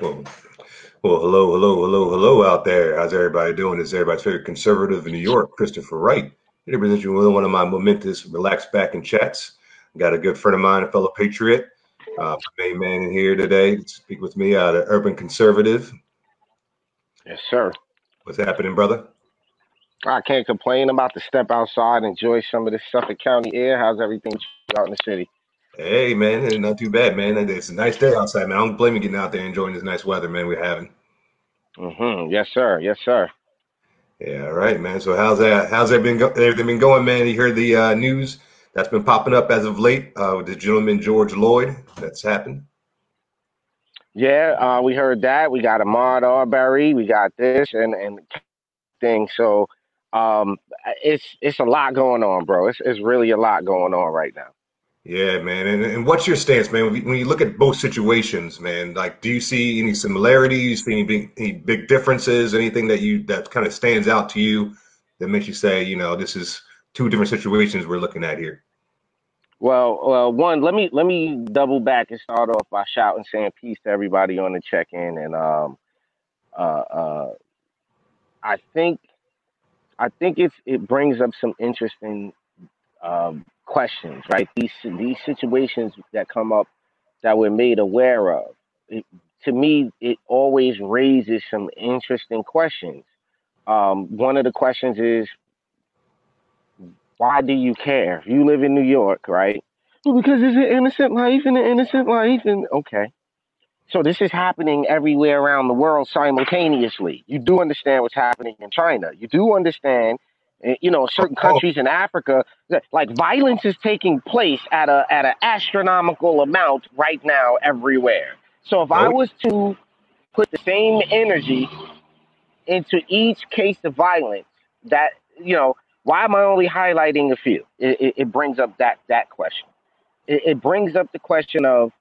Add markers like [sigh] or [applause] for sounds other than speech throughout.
Well, well, hello, hello, hello, hello out there. How's everybody doing? This is everybody's favorite conservative in New York, Christopher Wright. Here to present you with one of my momentous relax back and chats. Got a good friend of mine, a fellow patriot, uh, main man in here today to speak with me out of Urban Conservative. Yes, sir. What's happening, brother? I can't complain about to step outside, enjoy some of this Suffolk County air. How's everything out in the city? Hey, man, it's not too bad, man. It's a nice day outside, man. I don't blame you getting out there enjoying this nice weather, man. We're having. Mm-hmm. Yes, sir. Yes, sir. Yeah, all right, man. So how's that? How's that been? Go- everything been going, man? You heard the uh, news that's been popping up as of late uh, with the gentleman George Floyd. That's happened. Yeah, uh, we heard that. We got Ahmaud Arbery. We got this and and thing. So um, it's it's a lot going on, bro. It's it's really a lot going on right now. Yeah, man. And, and what's your stance, man? When you look at both situations, man, like, do you see any similarities? See any big, any big differences? Anything that you that kind of stands out to you that makes you say, you know, this is two different situations we're looking at here? Well, well, one, let me let me double back and start off by shouting, saying peace to everybody on the check-in, and um, uh, uh, I think, I think it's it brings up some interesting um, questions, right? These these situations that come up that we're made aware of. It, to me, it always raises some interesting questions. Um, one of the questions is why do you care? You live in New York, right? Well, because it's an innocent life and an innocent life, and okay. So this is happening everywhere around the world simultaneously. You do understand what's happening in China. You do understand, you know, certain Oh, countries in Africa, like violence is taking place at a at an astronomical amount right now everywhere. So if I was to put the same energy into each case of violence, that you know, why am I only highlighting a few? It, it, it brings up that that question. It, it brings up the question of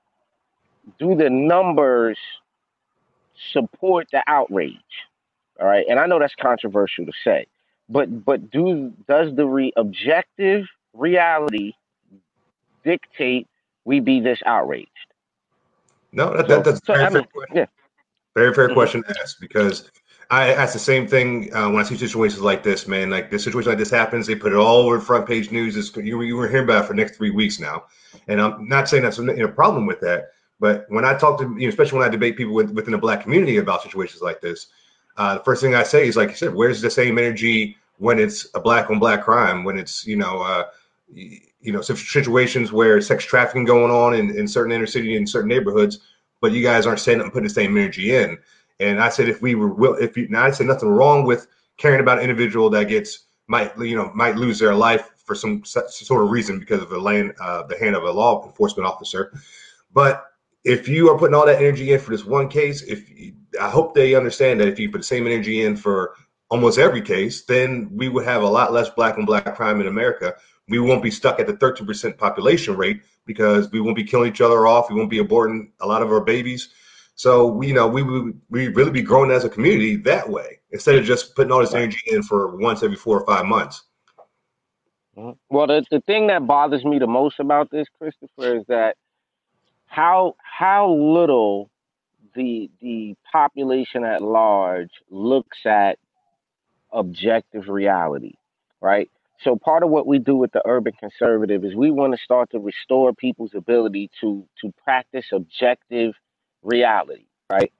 do the numbers support the outrage? All right, and I know that's controversial to say, but but do does the re- objective reality dictate we be this outraged? no, that, that So that's a so very I fair mean, question. yeah. Very fair hmm question to ask because I ask the same thing uh, when I see situations like this, man. Like this situation like this happens, they put it all over front page news. It's, you were you were hearing about it for the next three weeks now, and I'm not saying that's a you know, problem with that. But when I talk to you know, especially when I debate people with, within the black community about situations like this, uh, the first thing I say is like you said, where's the same energy when it's a black on black crime? When it's you know uh, you know situations where sex trafficking going on in, in certain inner city in certain neighborhoods, but you guys aren't standing up and putting the same energy in. And I said, if we were, will, if you, now I said nothing wrong with caring about an individual that gets might you know might lose their life for some sort of reason because of the land uh, the hand of a law enforcement officer. But if you are putting all that energy in for this one case, if you, I hope they understand that if you put the same energy in for almost every case, then we would have a lot less black on black crime in America. We won't be stuck at the 13% population rate because we won't be killing each other off. We won't be aborting a lot of our babies. So we, you know, we would we really be growing as a community that way instead of just putting all this energy in for once every four or five months. Mhm. Well, the, the thing that bothers me the most about this, Christopher, is that how how little the the population at large looks at objective reality, right? So part of what we do with the urban conservative is we want to start to restore people's ability to to practice objective reality, right?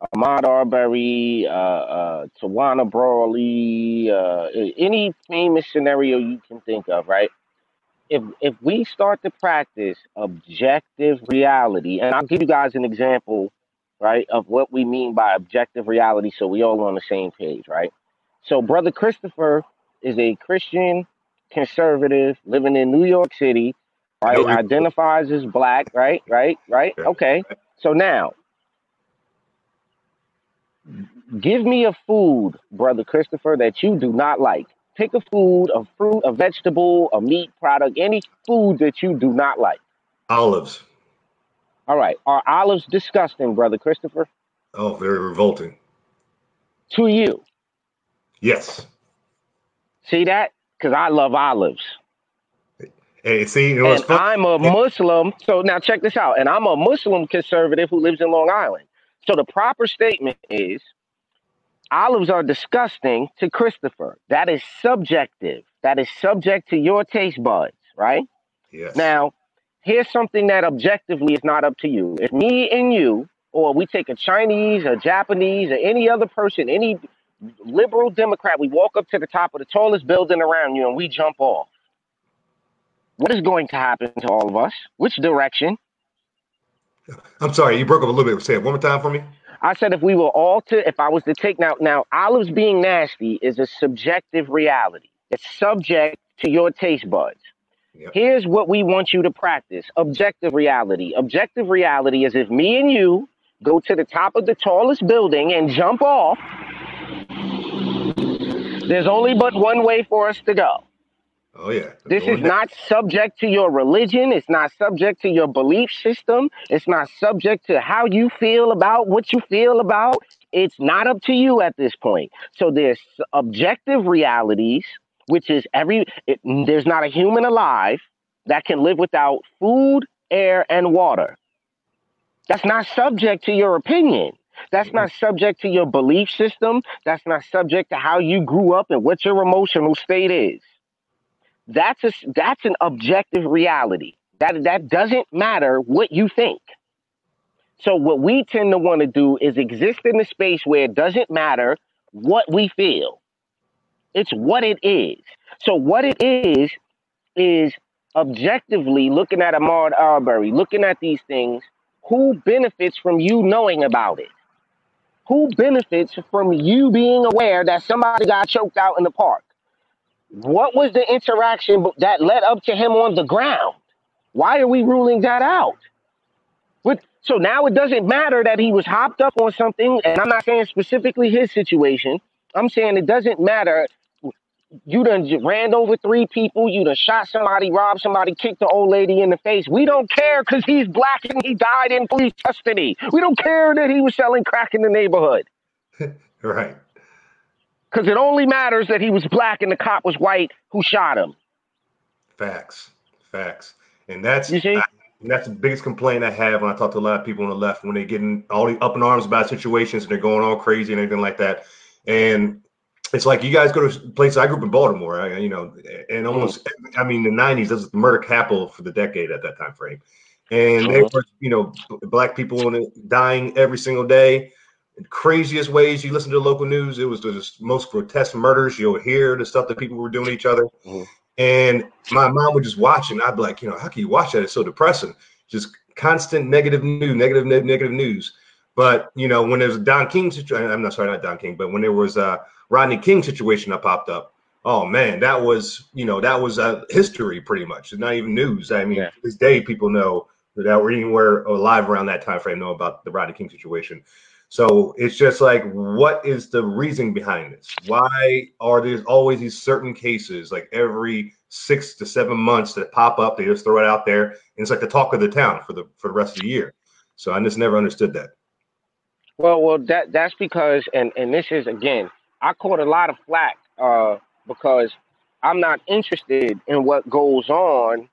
Ahmaud Arbery, uh, uh, Tawana Brawley, uh, any famous scenario you can think of, right? If if we start to practice objective reality, and I'll give you guys an example, right, of what we mean by objective reality, so we all on the same page, right? So, brother Christopher is a Christian conservative living in New York City, right? Yeah. Identifies as black, right? Right? Right? Okay. So now, give me a food, brother Christopher, that you do not like. Pick a food, a fruit, a vegetable, a meat product, any food that you do not like. Olives. All right. Are olives disgusting, brother Christopher? Oh, very revolting. To you. Yes. See that? Because I love olives. Hey, see, And fun? I'm a Muslim. So now check this out. And I'm a Muslim conservative who lives in Long Island. So the proper statement is olives are disgusting to Christopher. That is subjective. That is subject to your taste buds, right? Yes. Now, here's something that objectively is not up to you. If me and you, or we take a Chinese, a Japanese, or any other person, any liberal Democrat, we walk up to the top of the tallest building around you and we jump off. What is going to happen to all of us? Which direction? I'm sorry, you broke up a little bit. Say it one more time for me. I said if we were all to, if I was to take now, now olives being nasty is a subjective reality. It's subject to your taste buds. Yep. Here's what we want you to practice objective reality. Objective reality is if me and you go to the top of the tallest building and jump off, there's only but one way for us to go. Oh yeah. This is not subject to your religion. It's not subject to your belief system. It's not subject to how you feel about what you feel about. It's not up to you at this point. So there's objective realities, which is every, it, there's not a human alive that can live without food, air, and water. That's not subject to your opinion. That's not subject to your belief system. That's not subject to how you grew up and what your emotional state is. That's a, that's an objective reality. That that doesn't matter what you think. So what we tend to want to do is exist in a space where it doesn't matter what we feel. It's what it is. So what it is is objectively looking at Ahmaud Arbery, looking at these things, who benefits from you knowing about it? Who benefits from you being aware that somebody got choked out in the park? What was the interaction that led up to him on the ground? Why are we ruling that out? What, so now it doesn't matter that he was hopped up on something, and I'm not saying specifically his situation. I'm saying it doesn't matter. You done ran over three people, you done shot somebody, robbed somebody, kicked the old lady in the face. We don't care because he's black and he died in police custody. We don't care that he was selling crack in the neighborhood [laughs] Right. because it only matters that he was black and the cop was white who shot him. Facts. Facts. And that's You see? I- and that's the biggest complaint I have when I talk to a lot of people on the left when they're getting all the up in arms about situations and they're going all crazy and everything like that. And it's like you guys go to places. I grew up in Baltimore, you know, and mm-hmm. almost I mean the '90s. This was the murder capital for the decade at that time frame, and they were, uh-huh. you know, black people dying every single day. In craziest ways. You listen to the local news, it was the most grotesque murders. You'll hear the stuff that people were doing to each other. Mhm. And my mom would just watch, and I'd be like, you know, how can you watch that? It's so depressing. Just constant negative news, negative, negative news. But you know, when there's a Don King situation, I'm not sorry, not Don King, but when there was a Rodney King situation that popped up, oh man, that was you know that was a history pretty much. It's not even news. I mean, Yeah. to this day, people know that were anywhere alive around that time frame know about the Rodney King situation. So it's just like, what is the reason behind this? Why are there always these certain cases, like every six to seven months, that pop up? They just throw it out there, and it's like the talk of the town for the for the rest of the year. So I just never understood that. Well, well, that that's because, and and this is again, I caught a lot of flack uh, because I'm not interested in what goes on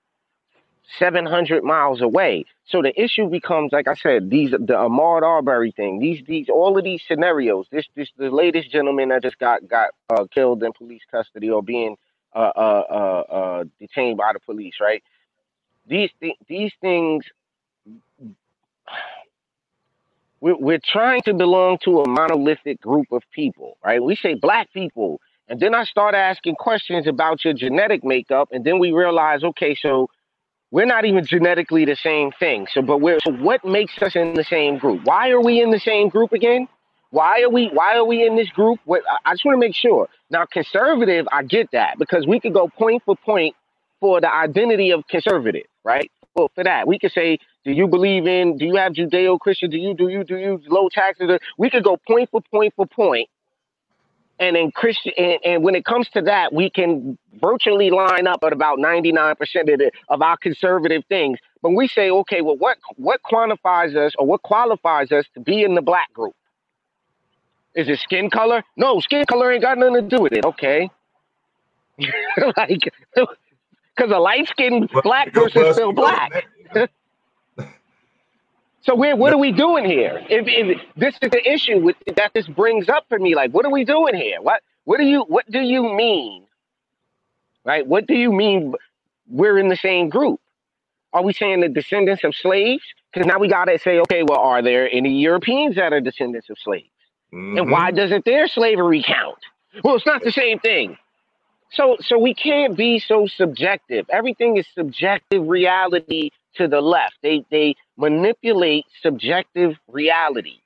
700 miles away. So the issue becomes, like I said, these the Ahmaud Arbery thing, these these all of these scenarios. This this the latest gentleman that just got got uh, killed in police custody or being uh, uh, uh, uh, detained by the police, right? These thi- these things we're, we're trying to belong to a monolithic group of people, right? We say black people, and then I start asking questions about your genetic makeup, and then we realize, okay, so we're not even genetically the same thing. So, but we're so what makes us in the same group? Why are we in the same group again? Why are we Why are we in this group? What I I just want to make sure. Now, conservative, I get that because we could go point for point for the identity of conservative, right? Well, for that, we could say, do you believe in? Do you have Judeo-Christian? Do you do you do you low taxes? We could go point for point for point, and then Christian. And, and when it comes to that, we can virtually line up at about ninety nine percent of the of our conservative things. But we say, okay, well, what what quantifies us or what qualifies us to be in the black group? Is it skin color? No, skin color ain't got nothing to do with it. Okay, [laughs] like [laughs] because a light skinned black person is still black. [laughs] So we're, what are we doing here? If, if this is the issue with that this brings up for me, like what are we doing here? What what do you what do you mean? Right? What do you mean we're in the same group? Are we saying the descendants of slaves? Because now we gotta say, okay, well, are there any Europeans that are descendants of slaves? And hmm why doesn't their slavery count? Well, it's not the same thing. So so we can't be so subjective. Everything is subjective reality to the left. They they manipulate subjective reality,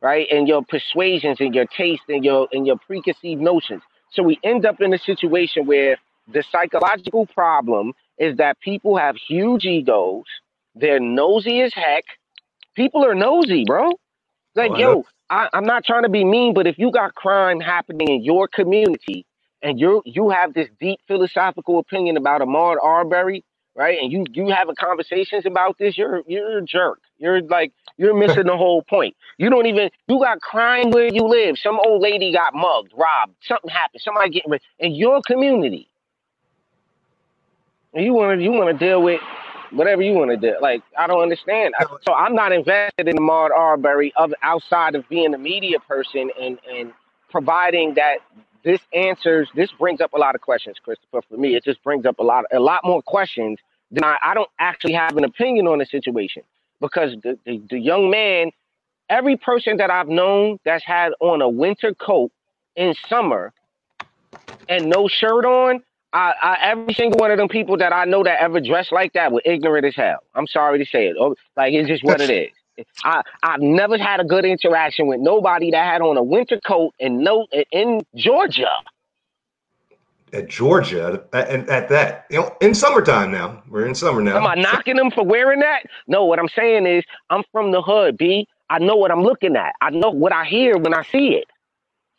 right? And your persuasions and your taste and your and your preconceived notions. So we end up in a situation where the psychological problem is that people have huge egos. They're nosy as heck. People are nosy, bro. Oh, Like, know. yo, I, I'm not trying to be mean, but if you got crime happening in your community and you you have this deep philosophical opinion about Ahmaud Arbery, right? And you you having conversations about this, you're you're a jerk. You're like you're missing the whole point. You don't even you got crime where you live. Some old lady got mugged, robbed, something happened, somebody getting rid in your community. And you want to you want to deal with whatever you want to do. Like I don't understand. I, so I'm not invested in Ahmaud Arbery of outside of being a media person and and providing that this answers this brings up a lot of questions, Christopher. For me, it just brings up a lot a lot more questions than I, I don't actually have an opinion on the situation because the, the the young man, every person that I've known that's had on a winter coat in summer and no shirt on, I, I every single one of them people that I know that ever dressed like that were ignorant as hell. I'm sorry to say it. Oh, Like it's just what it is. I I've never had a good interaction with nobody that had on a winter coat and no in Georgia. At Georgia, and at that, you know, in summertime now. We're in summer now. Am I knocking them for wearing that? No, what I'm saying is I'm from the hood, B. I know what I'm looking at. I know what I hear when I see it.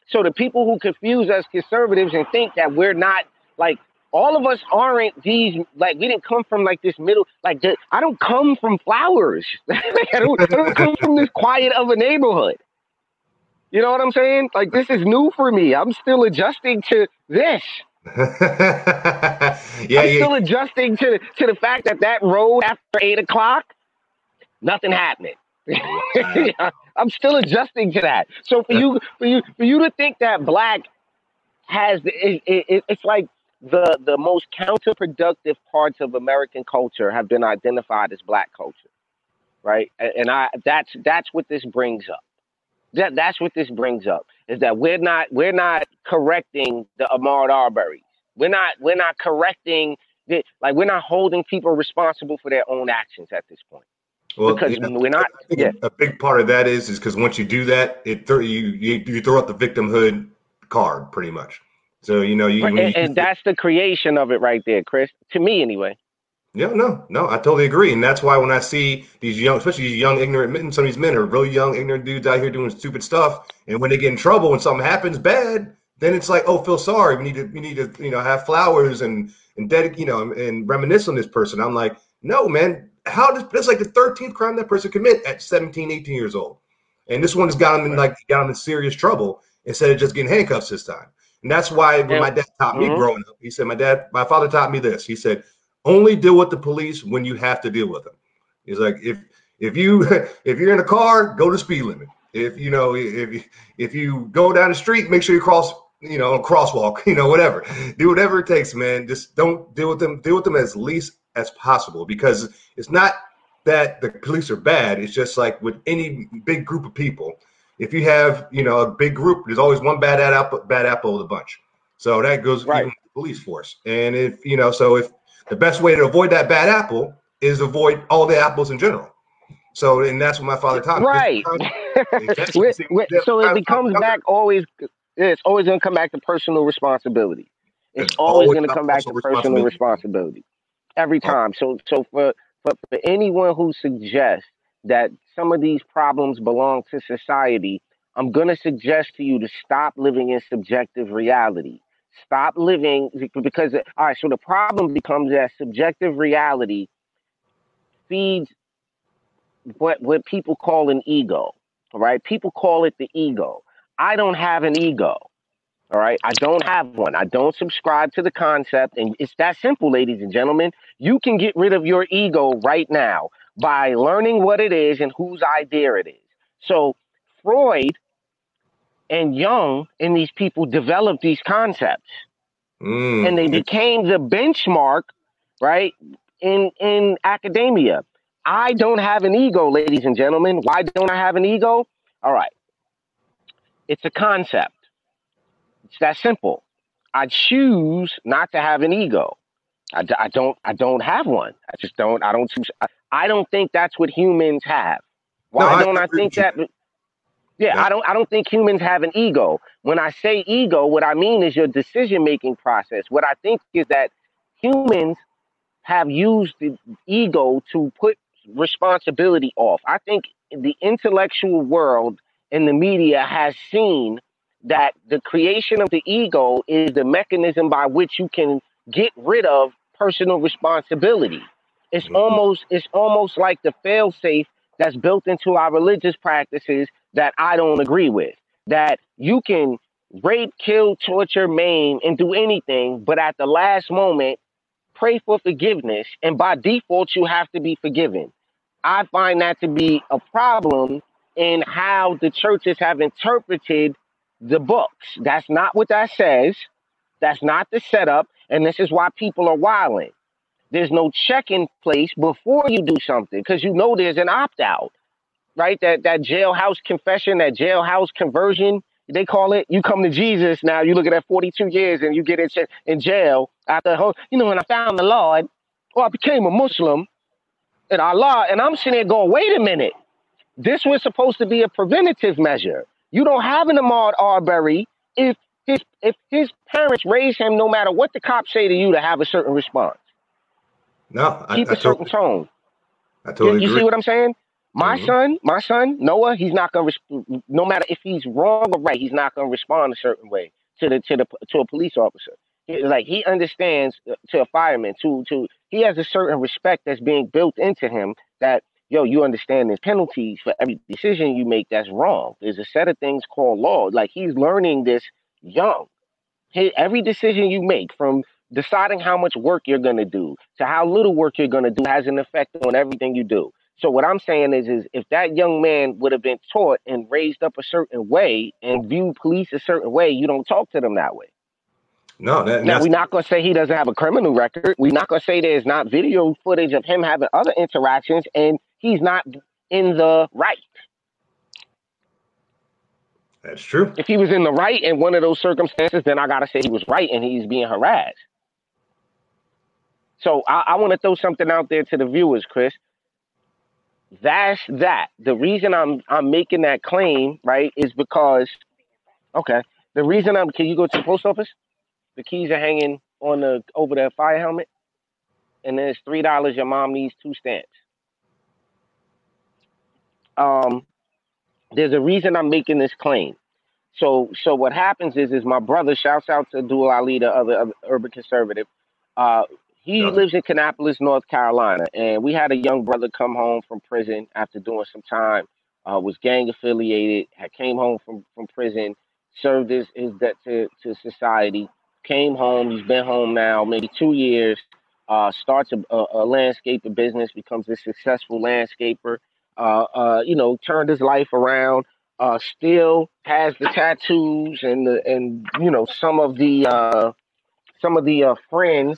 So the people who confuse us conservatives and think that we're not like all of us aren't these like we didn't come from like this middle like the, I don't come from flowers. [laughs] like, I, don't, I don't come from this quiet of a neighborhood. You know what I'm saying? Like this is new for me. I'm still adjusting to this. [laughs] yeah, I'm yeah. still adjusting to to the fact that that road after eight o'clock, nothing happening. [laughs] I'm still adjusting to that. So for you, for you, for you to think that black has, it, it, it- it's like the the most counterproductive parts of American culture have been identified as black culture, right? And I that's that's what this brings up. That that's what this brings up is that we're not we're not correcting the Ahmaud Arbery. We're not we're not correcting the like we're not holding people responsible for their own actions at this point Well, because you know, we're not. Yeah, a, big part of that is is because once you do that, it throw you, you you throw out the victimhood card pretty much. So you know you, and, you and that's the creation of it right there, Chris. To me, anyway. Yeah, no, no, I totally agree, and that's why when I see these young, especially these young ignorant men, some of these men are really young ignorant dudes out here doing stupid stuff, and when they get in trouble, when something happens bad, then it's like, oh, feel sorry, we need to, we need to, you know, have flowers and and dedic, you know, and, and reminisce on this person. I'm like, no, man, how does that's like the 13th crime that person commit at 17, 18 years old, and this one has got him in like got him in serious trouble instead of just getting handcuffs this time, and that's why when my dad taught me mhm. growing up, he said, my dad, my father taught me this, he said only deal with the police when you have to deal with them. He's like, if if you [laughs] if you're in a car, go to speed limit. If you know if if you go down the street, make sure you cross you know a crosswalk. [laughs] You know whatever, do whatever it takes, man. Just don't deal with them. Deal with them as least as possible because it's not that the police are bad. It's just like with any big group of people. If you have you know a big group, there's always one bad apple bad apple of the bunch. So that goes right. even with the police force. And if you know, so if the best way to avoid that bad apple is avoid all the apples in general. So, and that's what my father taught me. Right. [laughs] With- with- so it becomes back always. It's always going to come back to personal responsibility. It's It's always always going to come back to personal responsibility. responsibility every time. So, so for, for for anyone who suggests that some of these problems belong to society, I'm going to suggest to you to stop living in subjective reality. Stop living because all right. So the problem becomes that subjective reality feeds what what people call an ego. All right, people call it the ego. I don't have an ego. All right, I don't have one. I don't subscribe to the concept, and it's that simple, ladies and gentlemen. You can get rid of your ego right now by learning what it is and whose idea it is. So Freud and Jung and these people developed these concepts Mm. and they became the benchmark, right, in in academia. I don't have an ego, ladies and gentlemen. Why don't I have an ego? All right. It's a concept. It's that simple. I choose not to have an ego. I, I don't I don't have one. I just don't I don't I, I don't think that's what humans have. Why I don't I agree think that yeah, Yeah. I don't I don't think humans have an ego. When I say ego, what I mean is your decision making process. What I think is that humans have used the ego to put responsibility off. I think the intellectual world and the media has seen that the creation of the ego is the mechanism by which you can get rid of personal responsibility. It's Mhm. almost it's almost like the fail-safe that's built into our religious practices that I don't agree with. That you can rape, kill, torture, maim, and do anything, but at the last moment, pray for forgiveness, and by default, you have to be forgiven. I find that to be a problem in how the churches have interpreted the books. That's not what that says. That's not the setup, and this is why people are wilding. There's no check in place before you do something because you know there's an opt out right? That that jailhouse confession, that jailhouse conversion, they call it. You come to Jesus now. You look at that 42 years and you get in, in jail after whole. You know, when I found the Lord, or oh, I became a Muslim, and Allah, and I'm sitting there going, wait a minute. This was supposed to be a preventative measure. You don't have an Ahmaud Arbery if his if his parents raise him, no matter what the cops say to you, to have a certain response. No, I, Keep I a certain totally, tone. I You, totally you see agree. what I'm saying? My Mhm. son, my son, Noah, he's not gonna, res- no matter if he's wrong or right, he's not gonna respond a certain way to the to the to a police officer. Like he understands uh, to a fireman, to to he has a certain respect that's being built into him. That yo, you understand there's penalties for every decision you make that's wrong. There's a set of things called law. Like he's learning this young. Hey, every decision you make, from deciding how much work you're going to do to how little work you're going to do, has an effect on everything you do. So what I'm saying is, is if that young man would have been taught and raised up a certain way and viewed police a certain way, you don't talk to them that way. No, that, Now we're not going to say he doesn't have a criminal record. We're not going to say there's not video footage of him having other interactions and he's not in the right. That's true. If he was in the right in one of those circumstances, then I gotta say he was right and he's being harassed. So I, I want to throw something out there to the viewers, Chris. That's that. The reason I'm I'm making that claim, right, is because okay. The reason I'm can you go to the post office? The keys are hanging on the over the fire helmet, and then it's three dollars. Your mom needs two stamps. Um, there's a reason I'm making this claim. So so what happens is is my brother shouts out to Dual Ali, the other, other urban conservative. Uh, he Yeah. lives in Kannapolis, North Carolina, and we had a young brother come home from prison after doing some time. Uh, was gang affiliated, had came home from from prison, served his, his debt to, to society, came home. He's been home now maybe two years. Uh, starts a, a, a landscaping business, becomes a successful landscaper. Uh, uh, you know, turned his life around uh, still has the tattoos and the and you know some of the uh, some of the uh, friends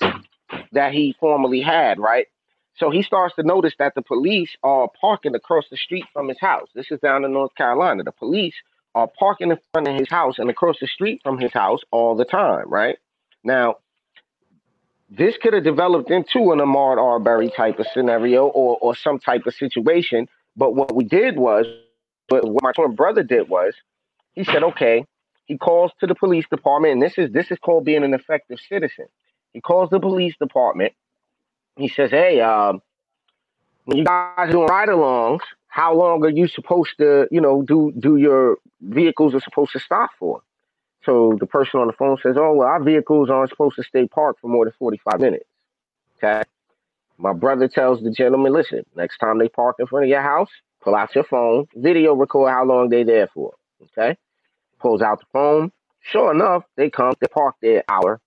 that he formerly had, right? So he starts to notice that the police are parking across the street from his house. This is down in North Carolina. The police are parking in front of his house and across the street from his house all the time, right? Now, this could have developed into an Ahmaud Arbery type of scenario or, or some type of situation. But what we did was, but what my twin brother did was, he said, okay, he calls to the police department, and this is this is called being an effective citizen. He calls the police department. He says, hey, um, when you guys doing ride-alongs, how long are you supposed to, you know, do do your vehicles are supposed to stop for? So the person on the phone says, oh, well, our vehicles aren't supposed to stay parked for more than 45 minutes. Okay. My brother tells the gentleman, listen, next time they park in front of your house, pull out your phone, video record how long they there for. Okay. Pulls out the phone. Sure enough, they come, they park there hour,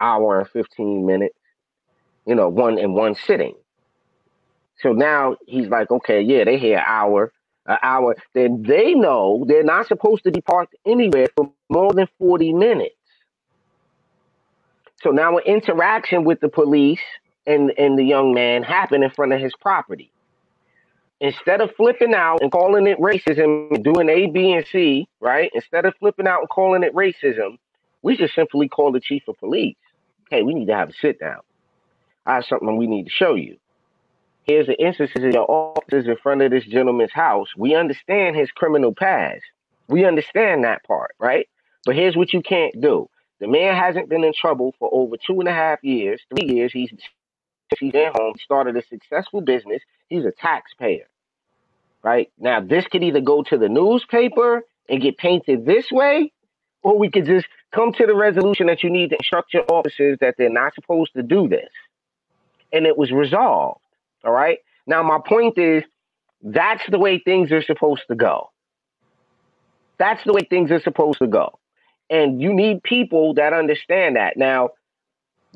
hour and 15 minutes, you know, one in one sitting. So now he's like, okay, yeah, they here an hour, an hour. Then they know they're not supposed to be parked anywhere for more than 40 minutes. So now an interaction with the police and, and the young man happened in front of his property. Instead of flipping out and calling it racism, doing A, B, and C, right? Instead of flipping out and calling it racism, we just simply call the chief of police. Hey, we need to have a sit down. I have something we need to show you. Here's the instances of your offices in front of this gentleman's house. We understand his criminal past. We understand that part, right? But here's what you can't do. The man hasn't been in trouble for over two and a half years, three years. He's he's at home, started a successful business. He's a taxpayer, right? Now, this could either go to the newspaper and get painted this way, or we could just come to the resolution that you need to instruct your officers that they're not supposed to do this. And it was resolved. All right. Now, my point is that's the way things are supposed to go. That's the way things are supposed to go. And you need people that understand that. Now,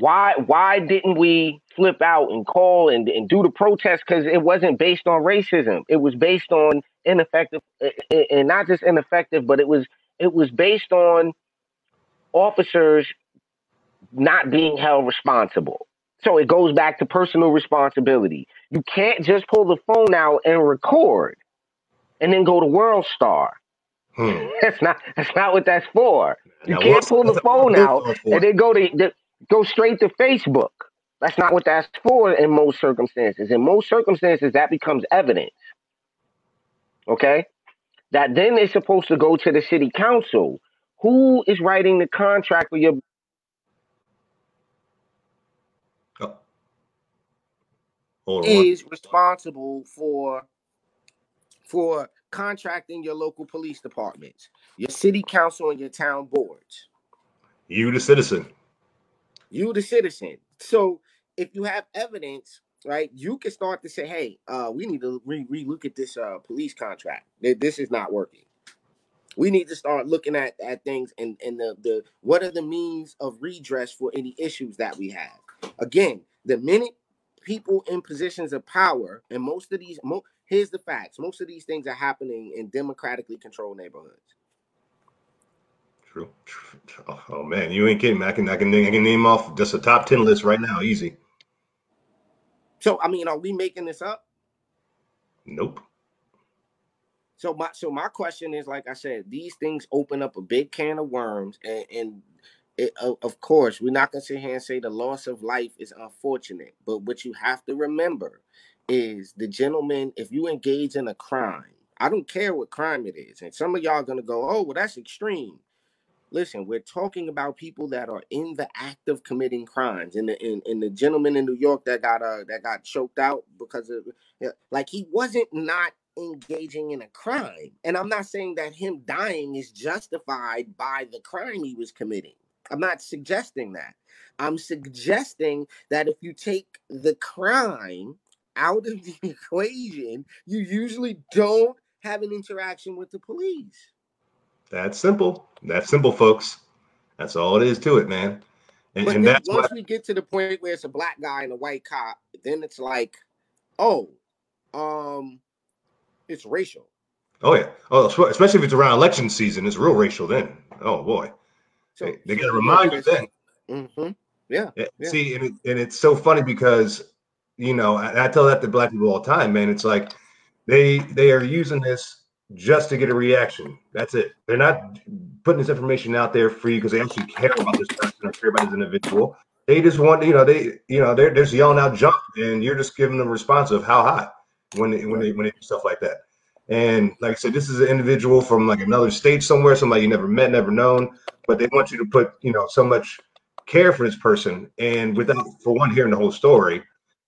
why why didn't we flip out and call and, and do the protest? Because it wasn't based on racism. It was based on ineffective eh, eh, eh, and not just ineffective, but it was it was based on officers not being held responsible. So it goes back to personal responsibility. You can't just pull the phone out and record and then go to World Star. Hmm. [laughs] That's not that's not what that's for. You now, can't pull the phone out and then go to, to go straight to Facebook. That's not what that's for in most circumstances. In most circumstances, that becomes evidence. Okay? That then is supposed to go to the city council. Who is writing the contract for your oh. is responsible for for contracting your local police departments, your city council, and your town boards. You, the citizen. You, the citizen. So if you have evidence, right, you can start to say, "Hey, uh, we need to re look at this uh, police contract. This is not working." We need to start looking at, at things and, and the, the what are the means of redress for any issues that we have. Again, the minute people in positions of power, and most of these, mo- here's the facts: most of these things are happening in democratically controlled neighborhoods. True. Oh man, you ain't kidding. I can I can I can name off just a top ten list right now, easy. So I mean, are we making this up? Nope. So my so my question is, like I said, these things open up a big can of worms, and, and it, of course, we're not going to sit here and say the loss of life is unfortunate, but what you have to remember is the gentleman, if you engage in a crime, I don't care what crime it is, and some of y'all are going to go, oh, well, that's extreme. Listen, we're talking about people that are in the act of committing crimes. And the in, in the gentleman in New York that got uh that got choked out because of like he wasn't not engaging in a crime. And I'm not saying that him dying is justified by the crime he was committing. I'm not suggesting that. I'm suggesting that if you take the crime out of the [laughs] equation, you usually don't have an interaction with the police. That's simple. That's simple, folks. That's all it is to it, man. And, but and that's once we get to the point where it's a black guy and a white cop, then it's like, oh, um, it's racial. Oh yeah. Oh, especially if it's around election season, it's real racial then. Oh boy. So they, they got to remind you then. Mm-hmm. Yeah, yeah. See, and, it, and it's so funny because you know I, I tell that to black people all the time, man. It's like they they are using this just to get a reaction. That's it. They're not putting this information out there for you because they actually care about this person or care about this individual. They just want, you know, they, you know, they're, they're just yelling out jump, and you're just giving them a response of how high when they, when they when they do stuff like that. And like I said, this is an individual from like another state somewhere, somebody you never met, never known, but they want you to put, you know, so much care for this person. And without, for one, hearing the whole story,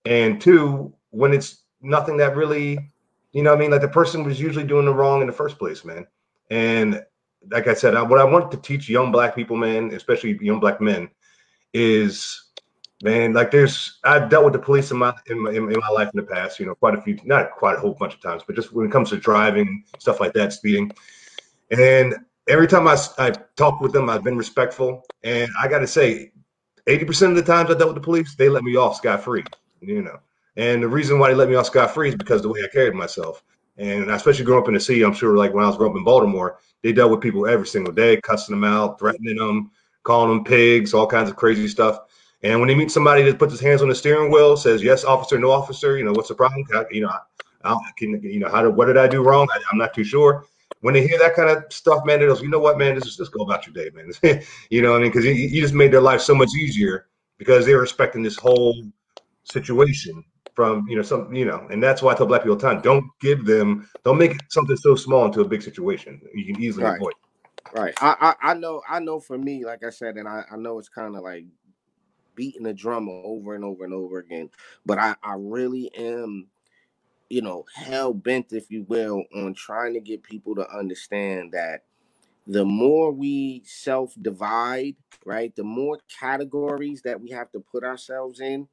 and two, when it's nothing that really, you know, what I mean, like the person was usually doing the wrong in the first place, man. And like I said, I, what I want to teach young black people, man, especially young black men, is man like there's i've dealt with the police in my, in my in my life in the past you know quite a few not quite a whole bunch of times but just when it comes to driving stuff like that speeding. And every time i, I talk with them i've been respectful. And i gotta say 80% of the times i dealt with the police they let me off scot-free you know And the reason why they let me off scot free is because the way I carried myself. And especially growing up in the city, I'm sure like when I was growing up in Baltimore, they dealt with people every single day, cussing them out, threatening them, calling them pigs, all kinds of crazy stuff. And when they meet somebody that puts his hands on the steering wheel, says yes, officer, no officer, you know what's the problem? You know, I, can you know how did what did I do wrong? I, am not too sure. When they hear that kind of stuff, man, they goes, you know what, man, just just go about your day, man. [laughs] you know, what I mean, because you, you just made their life so much easier because they're respecting this whole situation from you know some you know, and that's why I tell black people all the time: don't give them, don't make something so small into a big situation. You can easily right. avoid. Right. I, I I know I know for me, like I said, and I, I know it's kind of like beating the drum over and over and over again. But I, I really am, you know, hell bent, if you will, on trying to get people to understand that the more we self divide, right, the more categories that we have to put ourselves in,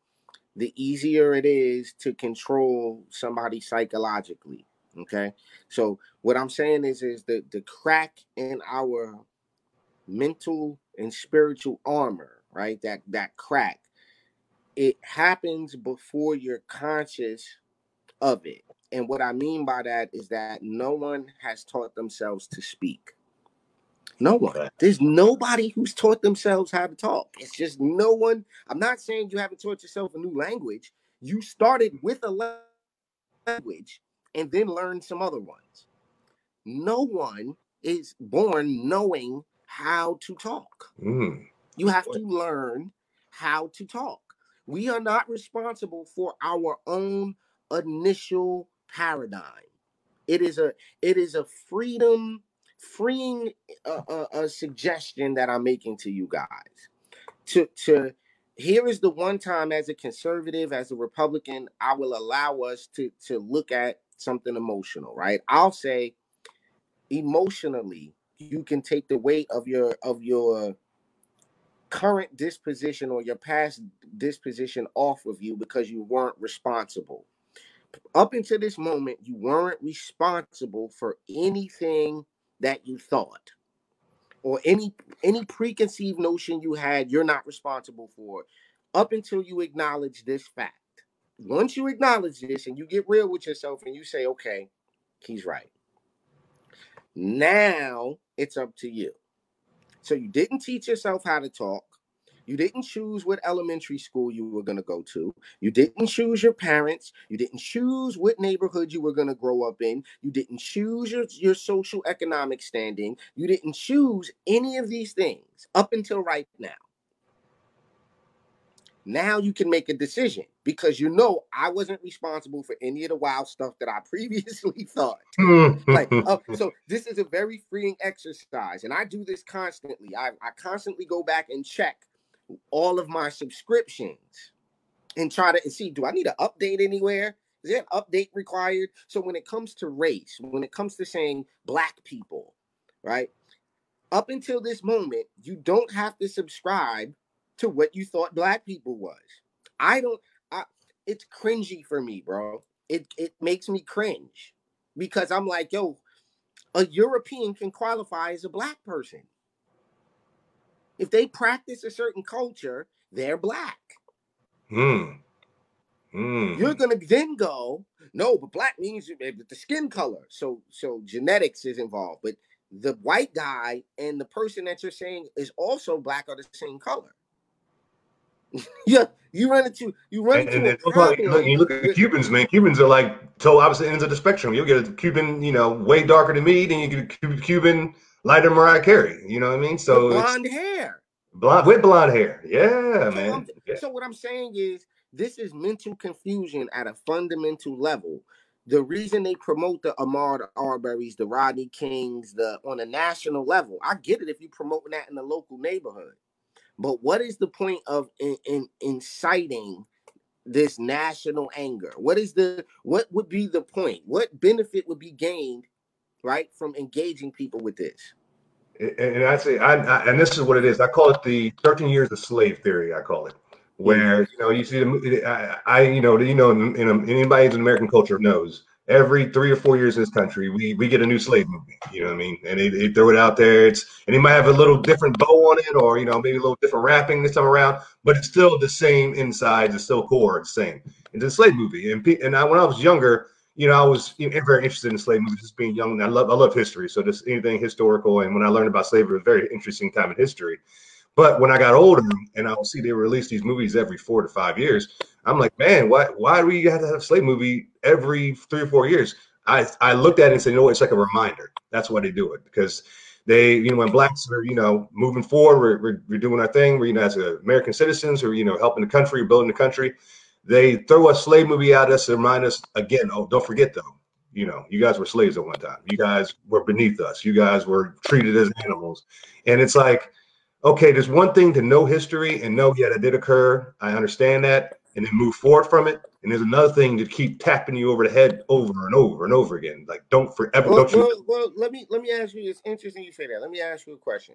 the easier it is to control somebody psychologically. Okay. So what I'm saying is is the the crack in our mental and spiritual armor right? That that crack. It happens before you're conscious of it. And what I mean by that is that no one has taught themselves to speak. No one. There's nobody who's taught themselves how to talk. It's just no one. I'm not saying you haven't taught yourself a new language. You started with a language and then learned some other ones. No one is born knowing how to talk. Mm. You have to learn how to talk. We are not responsible for our own initial paradigm. It is a it is a freedom freeing uh, uh, a suggestion that I'm making to you guys. To to here is the one time as a conservative, as a Republican, I will allow us to to look at something emotional, right? I'll say emotionally, you can take the weight of your of your current disposition or your past disposition off of you because you weren't responsible. Up until this moment, you weren't responsible for anything that you thought or any any preconceived notion you had you're not responsible for up until you acknowledge this fact. Once you acknowledge this and you get real with yourself and you say okay he's right. Now it's up to you. So you didn't teach yourself how to talk. You didn't choose what elementary school you were going to go to. You didn't choose your parents. You didn't choose what neighborhood you were going to grow up in. You didn't choose your, your social economic standing. You didn't choose any of these things up until right now. Now you can make a decision because you know I wasn't responsible for any of the wild stuff that I [laughs] previously thought. like, uh, [laughs] so this is a very freeing exercise, and I do this constantly. I, I constantly go back and check all of my subscriptions and try to and see do I need to update anywhere? Is there an update required? So when it comes to race, when it comes to saying black people, right? Up until this moment, you don't have to subscribe to what you thought black people was. I don't I it's cringy for me, bro. It it makes me cringe because I'm like, yo, a European can qualify as a black person. If they practice a certain culture, they're black. Hmm. Mm. You're gonna then go, no, but black means the skin color. So so genetics is involved, but the white guy and the person that you're saying is also black are the same color. [laughs] yeah, you run into you run and, into and a problem. Look, you look at the Cubans, man. Cubans are like so opposite ends of the spectrum. You'll get a Cuban, you know, way darker than me, then you get a Cuban lighter Mariah Carey. You know what I mean? So blonde hair, blonde with blonde hair. Yeah, so man. Yeah. So what I'm saying is, this is mental confusion at a fundamental level. The reason they promote the Ahmaud Arbery's, the Rodney Kings, the on a national level, I get it if you promote that in the local neighborhood. But what is the point of in, in, inciting this national anger? What is the what would be the point? What benefit would be gained, right, from engaging people with this? And I say, I, I, and this is what it is. I call it the 13 years of slave theory. I call it, where mm-hmm. you know you see the I, I you know you know in, in anybody in American culture knows every three or four years in this country, we we get a new slave movie. You know what I mean? And they, they throw it out there. It's and it might have a little different bow on it, or you know maybe a little different wrapping this time around, but it's still the same inside. It's still core. It's the same. It's a slave movie. And and I, when I was younger, you know, I was very interested in slave movies, just being young. I love I love history, so just anything historical. And when I learned about slavery, it was a very interesting time in history. But when I got older and I would see they release these movies every four to five years, I'm like, man, why why do we have to have a slave movie every three or four years? I, I looked at it and said, you know what, it's like a reminder. That's why they do it because they, you know, when blacks are, you know, moving forward, we're, we're, we're doing our thing. We're, you know, as American citizens or, you know, helping the country, building the country. They throw a slave movie at us and remind us again, oh, don't forget though, you know, you guys were slaves at one time. You guys were beneath us. You guys were treated as animals. And it's like, okay, there's one thing to know history and know, yeah, that did occur. I understand that and then move forward from it. And there's another thing to keep tapping you over the head over and over and over again. Like don't forever. Well, don't you? well, well, let me let me ask you. It's interesting you say that. Let me ask you a question.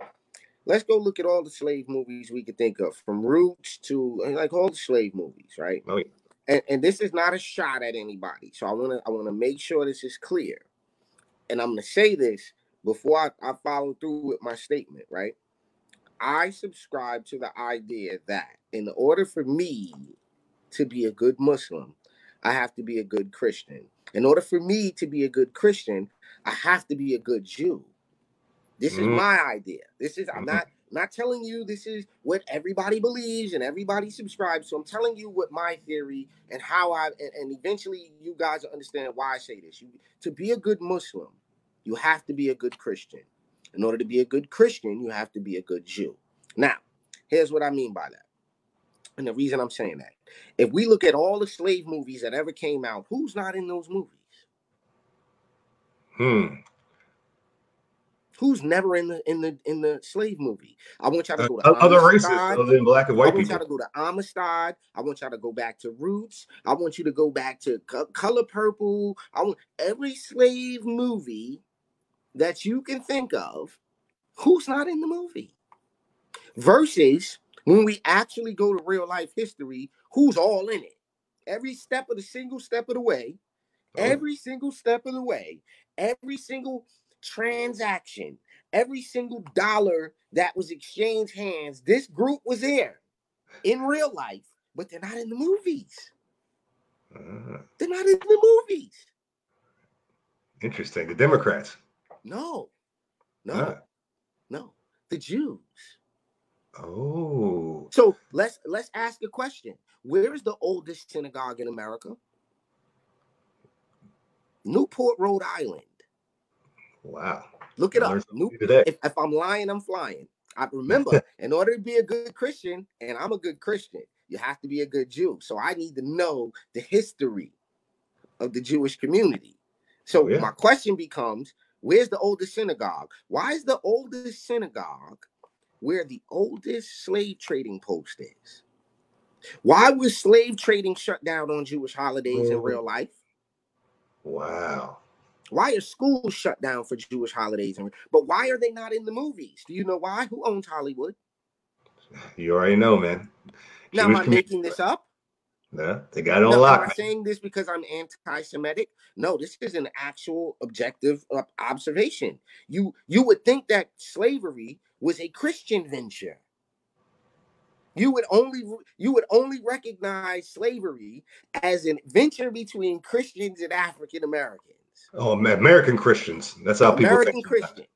Let's go look at all the slave movies we could think of, from Roots to like all the slave movies, right? Oh, yeah. And, and this is not a shot at anybody. So I want to I want to make sure this is clear. And I'm going to say this before I, I follow through with my statement, right? I subscribe to the idea that in order for me to be a good Muslim, I have to be a good Christian. In order for me to be a good Christian, I have to be a good Jew. This mm-hmm. is my idea. This is I'm mm-hmm. not not telling you this is what everybody believes and everybody subscribes. So I'm telling you what my theory and how I and, and eventually you guys will understand why I say this. You to be a good Muslim, you have to be a good Christian. In order to be a good Christian, you have to be a good Jew. Now, here's what I mean by that. And the reason I'm saying that, if we look at all the slave movies that ever came out, who's not in those movies? Hmm. Who's never in the in the in the slave movie? I want y'all to go to uh, other races other than black and white I want people. y'all to go to Amistad. I want y'all to go back to Roots. I want you to go back to Color Purple. I want every slave movie that you can think of. Who's not in the movie? Versus when we actually go to real life history, who's all in it? Every step of the single step of the way, oh. every single step of the way, every single transaction, every single dollar that was exchanged hands, this group was there in real life, but they're not in the movies. Uh, they're not in the movies. Interesting. The Democrats. No, no, no. The Jews. Oh. So let's let's ask a question. Where is the oldest synagogue in America? Newport, Rhode Island. Wow. Look it up. if, if I'm lying, I'm flying. I [laughs] remember, in order to be a good Christian, and I'm a good Christian, you have to be a good Jew. So I need to know the history of the Jewish community. So oh, yeah. my question becomes, where's the oldest synagogue? Why is the oldest synagogue where the oldest slave trading post is. Why was slave trading shut down on Jewish holidays in real life? Wow. Why are schools shut down for Jewish holidays? But why are they not in the movies? Do you know why? Who owns Hollywood? You already know, man. Now, am I making this up? Yeah, they got it on lock. Am I saying this because I'm anti-Semitic? No, this is an actual objective uh, observation. You you would think that slavery was a Christian venture. You would only you would only recognize slavery as an venture between Christians and African Americans. Oh, American Christians. That's how people American Christians.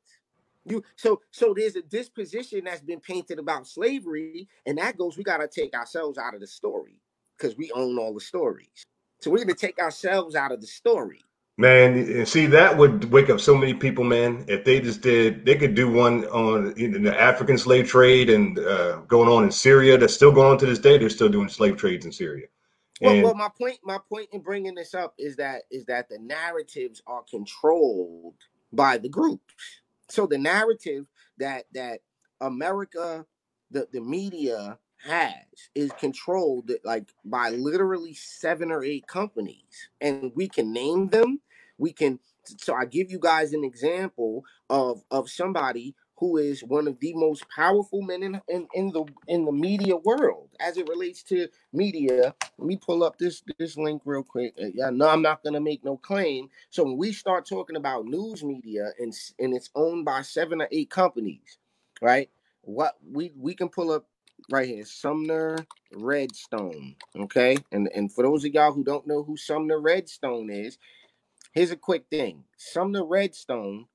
You so so there's a disposition that's been painted about slavery, and that goes. We got to take ourselves out of the story because we own all the stories. So we're going to take ourselves out of the story. Man, see that would wake up so many people, man. If they just did, they could do one on the African slave trade and uh, going on in Syria. That's still going on to this day. They're still doing slave trades in Syria. Well, well, my point, my point in bringing this up is that is that the narratives are controlled by the groups. So the narrative that that America, the the media has is controlled like by literally seven or eight companies, and we can name them we can so i give you guys an example of of somebody who is one of the most powerful men in, in, in the in the media world. As it relates to media let me pull up this this link real quick. Uh, yeah no i'm not to make no claim. So when we start talking about news media and and it's owned by seven or eight companies right? What we we can pull up right here, Sumner Redstone. Okay, and and for those of y'all who don't know who Sumner Redstone is, here's a quick thing: Sumner Redstone,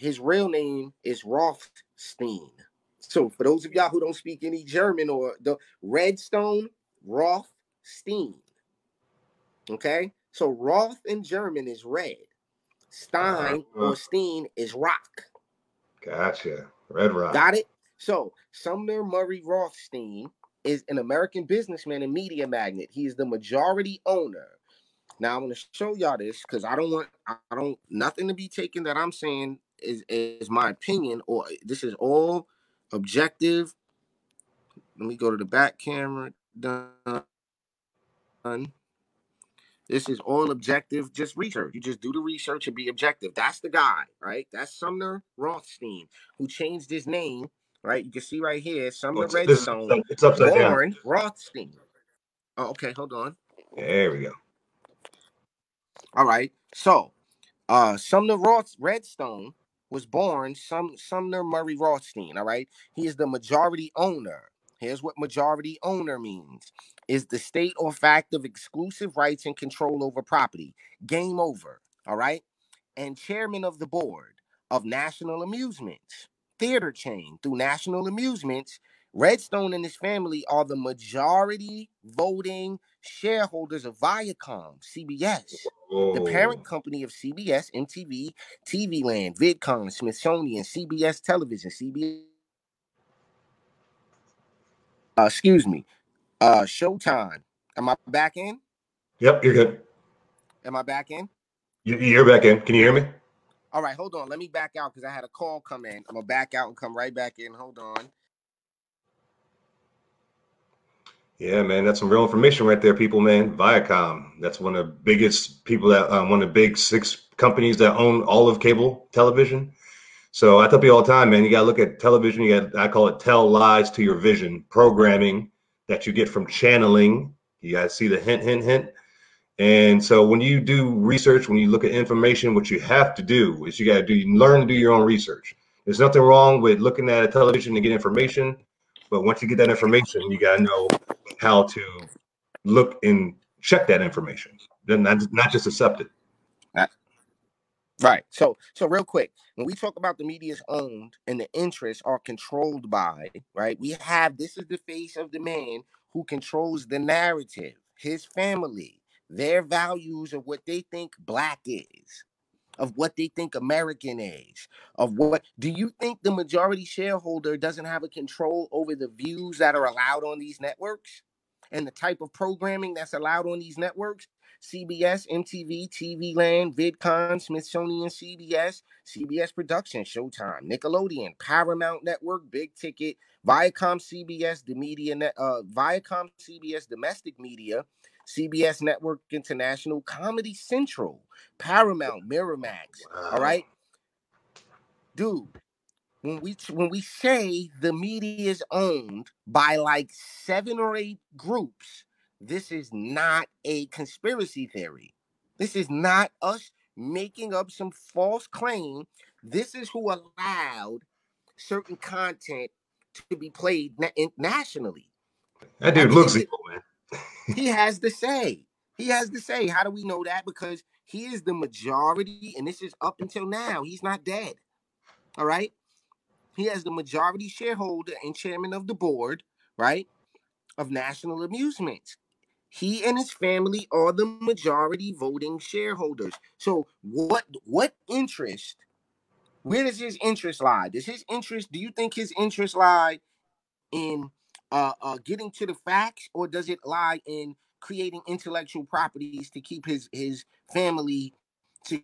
his real name is Rothstein. So for those of y'all who don't speak any German or the Redstone, Rothstein. Okay, so Roth in German is red. Stein uh, or Steen is rock. Gotcha. Red Rock. Got it? So Sumner Murray Rothstein is an American businessman and media magnate. He is the majority owner. Now I'm to show y'all this because I don't want I don't nothing to be taken that I'm saying is is my opinion or this is all objective. Let me go to the back camera. Done. This is all objective, just research. You just do the research and be objective. That's the guy, right? That's Sumner Rothstein, who changed his name, right? You can see right here, Sumner well, Redstone. It's upside born down. Rothstein. Oh, okay, hold on. There we go. All right. So, uh, Sumner Roth Redstone was born Sum Sumner Murray Rothstein. All right. He is the majority owner. Here's what majority owner means is the state or fact of exclusive rights and control over property. Game over. All right. And chairman of the board of National Amusements, theater chain through National Amusements. Redstone and his family are the majority voting shareholders of Viacom, CBS, the parent company of CBS, MTV, TV Land, VidCon, Smithsonian, CBS Television, CBS. Uh, excuse me, uh, Showtime. Am I back in? Yep, you're good. Am I back in? You're back in. Can you hear me? All right, hold on. Let me back out because I had a call come in. I'm gonna back out and come right back in. Hold on. Yeah, man, that's some real information right there, people. Man, Viacom. That's one of the biggest people that um, one of the big six companies that own all of cable television. So I tell people all the time, man, you gotta look at television. You got I call it tell lies to your vision programming that you get from channeling. You got to see the hint, hint, hint. And so when you do research, when you look at information, what you have to do is you got to do you learn to do your own research. There's nothing wrong with looking at a television to get information, but once you get that information, you got to know how to look and check that information. Then not, not just accept it. Uh, right. So so real quick, when we talk about the media's owned and the interests are controlled by, right? We have this is the face of the man who controls the narrative, his family, their values of what they think black is, of what they think American is, of what do you think the majority shareholder doesn't have a control over the views that are allowed on these networks? and the type of programming that's allowed on these networks CBS, MTV, TV Land, VidCon, Smithsonian, CBS, CBS Production, Showtime, Nickelodeon, Paramount Network, Big Ticket, Viacom, CBS, the media net, uh, Viacom, CBS, domestic media, CBS Network International, Comedy Central, Paramount, Miramax. Wow. All right, dude when we when we say the media is owned by like seven or eight groups, this is not a conspiracy theory. This is not us making up some false claim. This is who allowed certain content to be played na- nationally. That dude I mean, looks evil, man. He has to say. He has to say. How do we know that? Because he is the majority, and this is up until now. He's not dead. All right. He has the majority shareholder and chairman of the board, right, of National Amusements. He and his family are the majority voting shareholders. So what what interest? Where does his interest lie? Does his interest? Do you think his interest lie in uh, uh, getting to the facts, or does it lie in creating intellectual properties to keep his his family to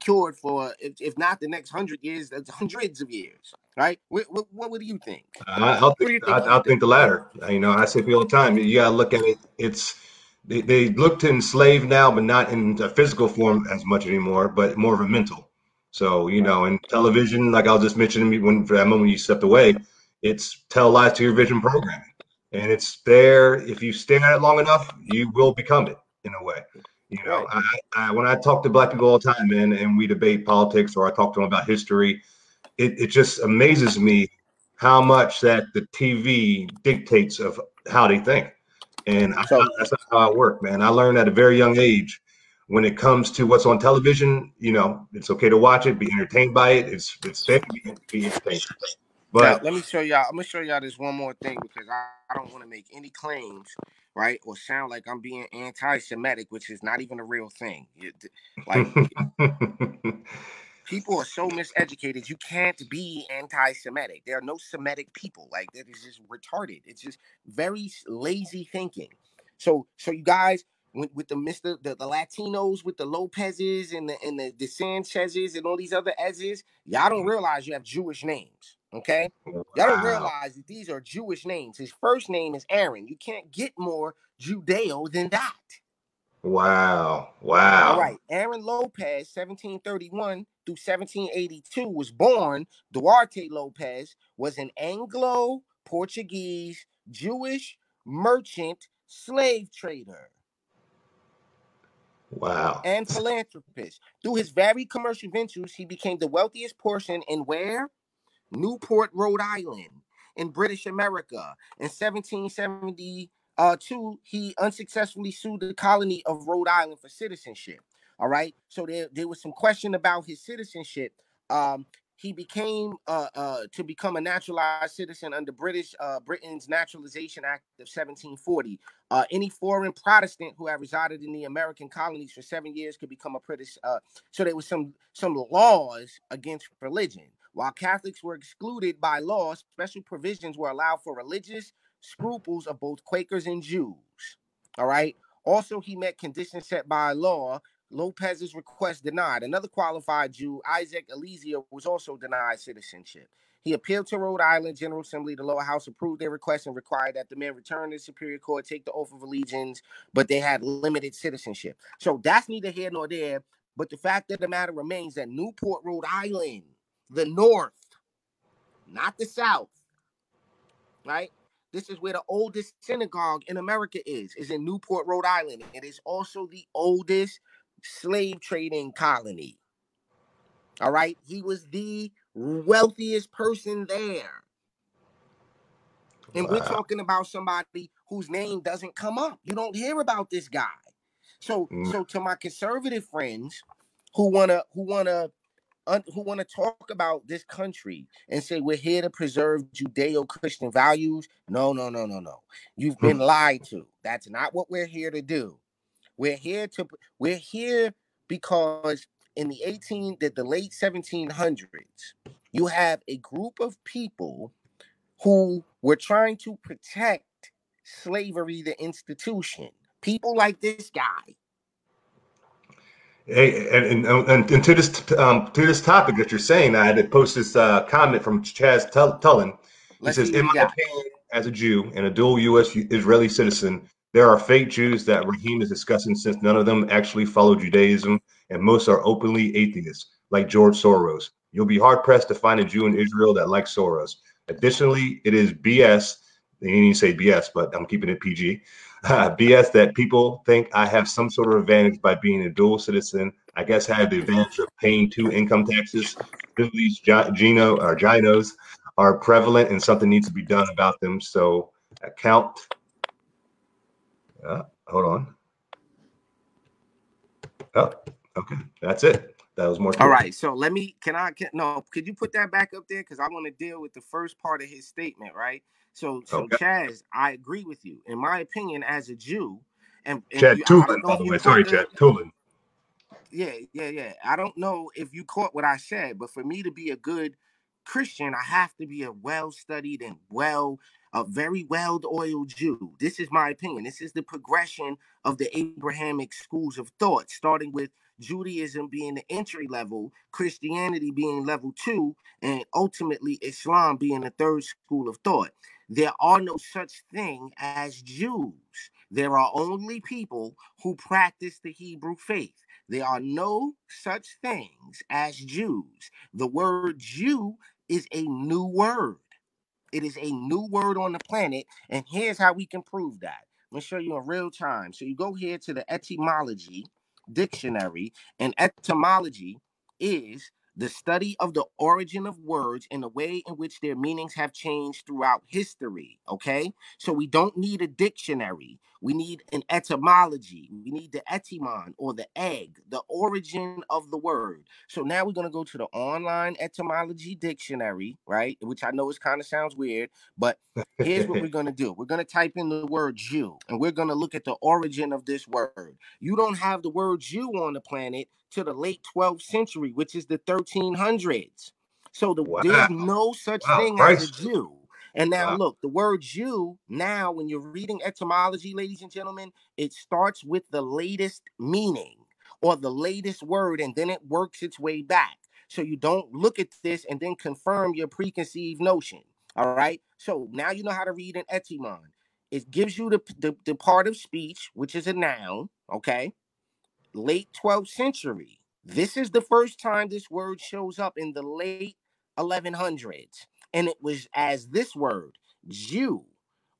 cured for if, if not the next hundred years, that's [laughs] hundreds of years, right? What, what, what do you think? I, will think, think, I, think the latter. You know, I say people all the time. You gotta look at it. It's they, they look to enslave now, but not in a physical form as much anymore, but more of a mental. So you know, in television, like I was just mentioning when for that moment you stepped away, it's tell lies to your vision programming, and it's there. If you stay at it long enough, you will become it in a way. You know. I, I, when I talk to black people all the time, man, and we debate politics or I talk to them about history, it, it just amazes me how much that the TV dictates of how they think. And so, I, that's not how I work, man. I learned at a very young age when it comes to what's on television, you know, it's okay to watch it, be entertained by it. It's it's safe to be, be entertained. But now, let me show y'all. I'm gonna show y'all this one more thing because I, I don't want to make any claims, right, or sound like I'm being anti-Semitic, which is not even a real thing. It, like [laughs] people are so miseducated. You can't be anti-Semitic. There are no Semitic people. Like that is just retarded. It's just very lazy thinking. So, so you guys, with, with the Mister the, the Latinos with the Lopez's and the and the, the Sanchez's and all these other Ez's, y'all don't mm-hmm. realize you have Jewish names. Okay, oh, y'all don't realize that these are Jewish names. His first name is Aaron. You can't get more Judeo than that. Wow. Wow. All right. Aaron Lopez, 1731 through 1782, was born. Duarte Lopez was an Anglo Portuguese Jewish merchant slave trader. Wow. And philanthropist. Through his varied commercial ventures, he became the wealthiest person in where? Newport, Rhode Island, in British America. In 1772, uh, he unsuccessfully sued the colony of Rhode Island for citizenship. All right. So there, there was some question about his citizenship. Um, he became uh, uh, to become a naturalized citizen under British uh, Britain's Naturalization Act of 1740. Uh, any foreign Protestant who had resided in the American colonies for seven years could become a British. Uh, so there was some some laws against religion. While Catholics were excluded by law, special provisions were allowed for religious scruples of both Quakers and Jews. All right. Also, he met conditions set by law Lopez's request denied. Another qualified Jew, Isaac Elizer, was also denied citizenship. He appealed to Rhode Island General Assembly. The lower house approved their request and required that the men return to the Superior Court, take the oath of allegiance, but they had limited citizenship. So that's neither here nor there. But the fact of the matter remains that Newport, Rhode Island, the North, not the South, right? This is where the oldest synagogue in America is, is in Newport, Rhode Island. It is also the oldest slave trading colony. All right. He was the wealthiest person there. And wow. we're talking about somebody whose name doesn't come up. You don't hear about this guy. So, mm. so to my conservative friends who wanna who wanna who want to talk about this country and say we're here to preserve Judeo-Christian values. No, no, no, no, no. You've hmm. been lied to. That's not what we're here to do. We're here to we're here because in the 18 that the late 1700s, you have a group of people who were trying to protect slavery, the institution. People like this guy. Hey, and, and, and, to this um, to this topic that you're saying, I had to post this uh, comment from Chaz Tullen. He Let's says, "In my opinion, as a Jew and a dual U.S. Israeli citizen, there are fake Jews that Rahim is discussing since none of them actually follow Judaism and most are openly atheists, like George Soros. You'll be hard pressed to find a Jew in Israel that likes Soros. Additionally, it is BS. They didn't even say BS, but I'm keeping it PG. [laughs] Uh, BS that people think I have some sort of advantage by being a dual citizen. I guess I have the advantage of paying two income taxes. These Gino or Ginos are prevalent and something needs to be done about them. So account uh, hold on. Oh, okay. That's it. That was more. All right. So let me. Can I? Can, no. Could you put that back up there? Because I want to deal with the first part of his statement. Right. So, so okay. Chaz, I agree with you. In my opinion, as a Jew, and, and Chad Tulin, by the way. Sorry, Chad Tulin. Yeah, yeah, yeah. I don't know if you caught what I said, but for me to be a good Christian, I have to be a well-studied and well a very well-oiled Jew. This is my opinion. This is the progression of the Abrahamic schools of thought, starting with Judaism being the entry level, Christianity being level two, and ultimately Islam being the third school of thought. There are no such thing as Jews. There are only people who practice the Hebrew faith. There are no such things as Jews. The word Jew is a new word. It is a new word on the planet, and here's how we can prove that. I'm gonna show you in real time. So you go here to the etymology dictionary, and etymology is the study of the origin of words and the way in which their meanings have changed throughout history. Okay, so we don't need a dictionary. We need an etymology. We need the etymon or the egg, the origin of the word. So now we're going to go to the online etymology dictionary, right? Which I know is kind of sounds weird, but here's what we're [laughs] going to do. We're going to type in the word Jew and we're going to look at the origin of this word. You don't have the word Jew on the planet to the late 12th century, which is the 1300s. So the, wow. there's no such wow. thing Christ. as a Jew. And now, wow. look, the word Jew, now, when you're reading etymology, ladies and gentlemen, it starts with the latest meaning or the latest word, and then it works its way back. So you don't look at this and then confirm your preconceived notion. All right. So now you know how to read an etymon. It gives you the, the, the part of speech, which is a noun. Okay late 12th century. This is the first time this word shows up in the late 1100s. And it was as this word, Jew,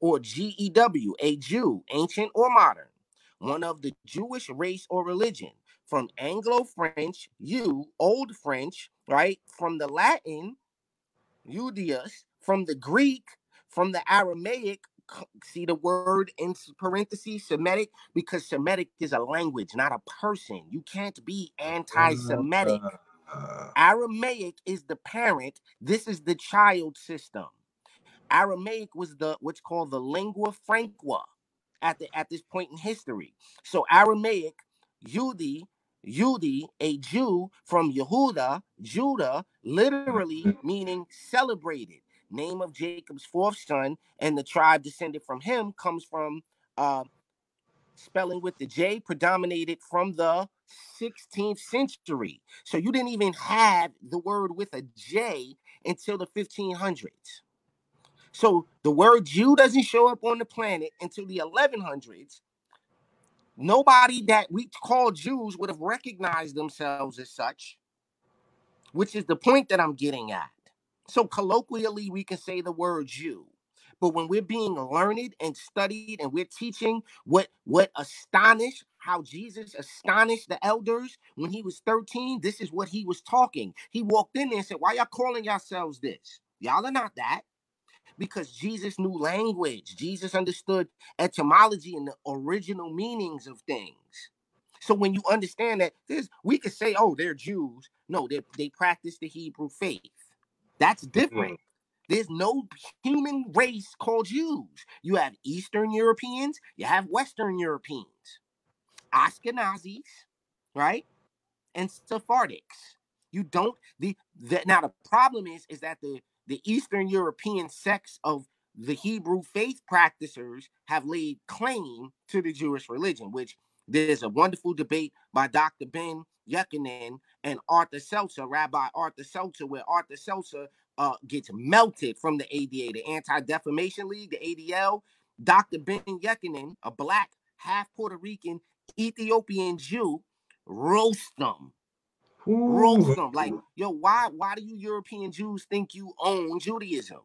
or G E W, a Jew, ancient or modern, one of the Jewish race or religion, from Anglo French, you, Old French, right? From the Latin, Judaeus, from the Greek, from the Aramaic, see the word in parentheses Semitic because Semitic is a language, not a person. You can't be anti-Semitic. Uh, Aramaic is the parent. This is the child system. Aramaic was the what's called the lingua franca at the at this point in history. So Aramaic, Yudi, Yudi, a Jew from Yehuda, Judah, literally meaning celebrated name of Jacob's fourth son, and the tribe descended from him comes from uh, spelling with the J predominated from the 16th century. So you didn't even have the word with a J until the 1500s. So the word Jew doesn't show up on the planet until the 1100s. Nobody that we call Jews would have recognized themselves as such, which is the point that I'm getting at. So colloquially, we can say the word Jew. But when we're being learned and studied and we're teaching what what astonished how Jesus astonished the elders when he was 13, this is what he was talking. He walked in there and said, Why y'all calling yourselves this? Y'all are not that. Because Jesus knew language. Jesus understood etymology and the original meanings of things. So when you understand that, this we could say, oh, they're Jews. No, they they practice the Hebrew faith. That's different. Mm-hmm. There's no human race called Jews. You have Eastern Europeans, you have Western Europeans, Ashkenazis, right? And Sephardics. You don't the, the now the problem is is that the the Eastern European sects of the Hebrew faith practitioners have laid claim to the Jewish religion, which there's a wonderful debate by Dr. Ben Yekinen and Arthur Seltzer, Rabbi Arthur Seltzer, where Arthur Seltzer uh, gets melted from the ADA, the Anti Defamation League, the ADL. Dr. Ben-Jochannan, a black, half Puerto Rican, Ethiopian Jew, roast them. Ooh. Roast them. Like, yo, why, why do you European Jews think you own Judaism?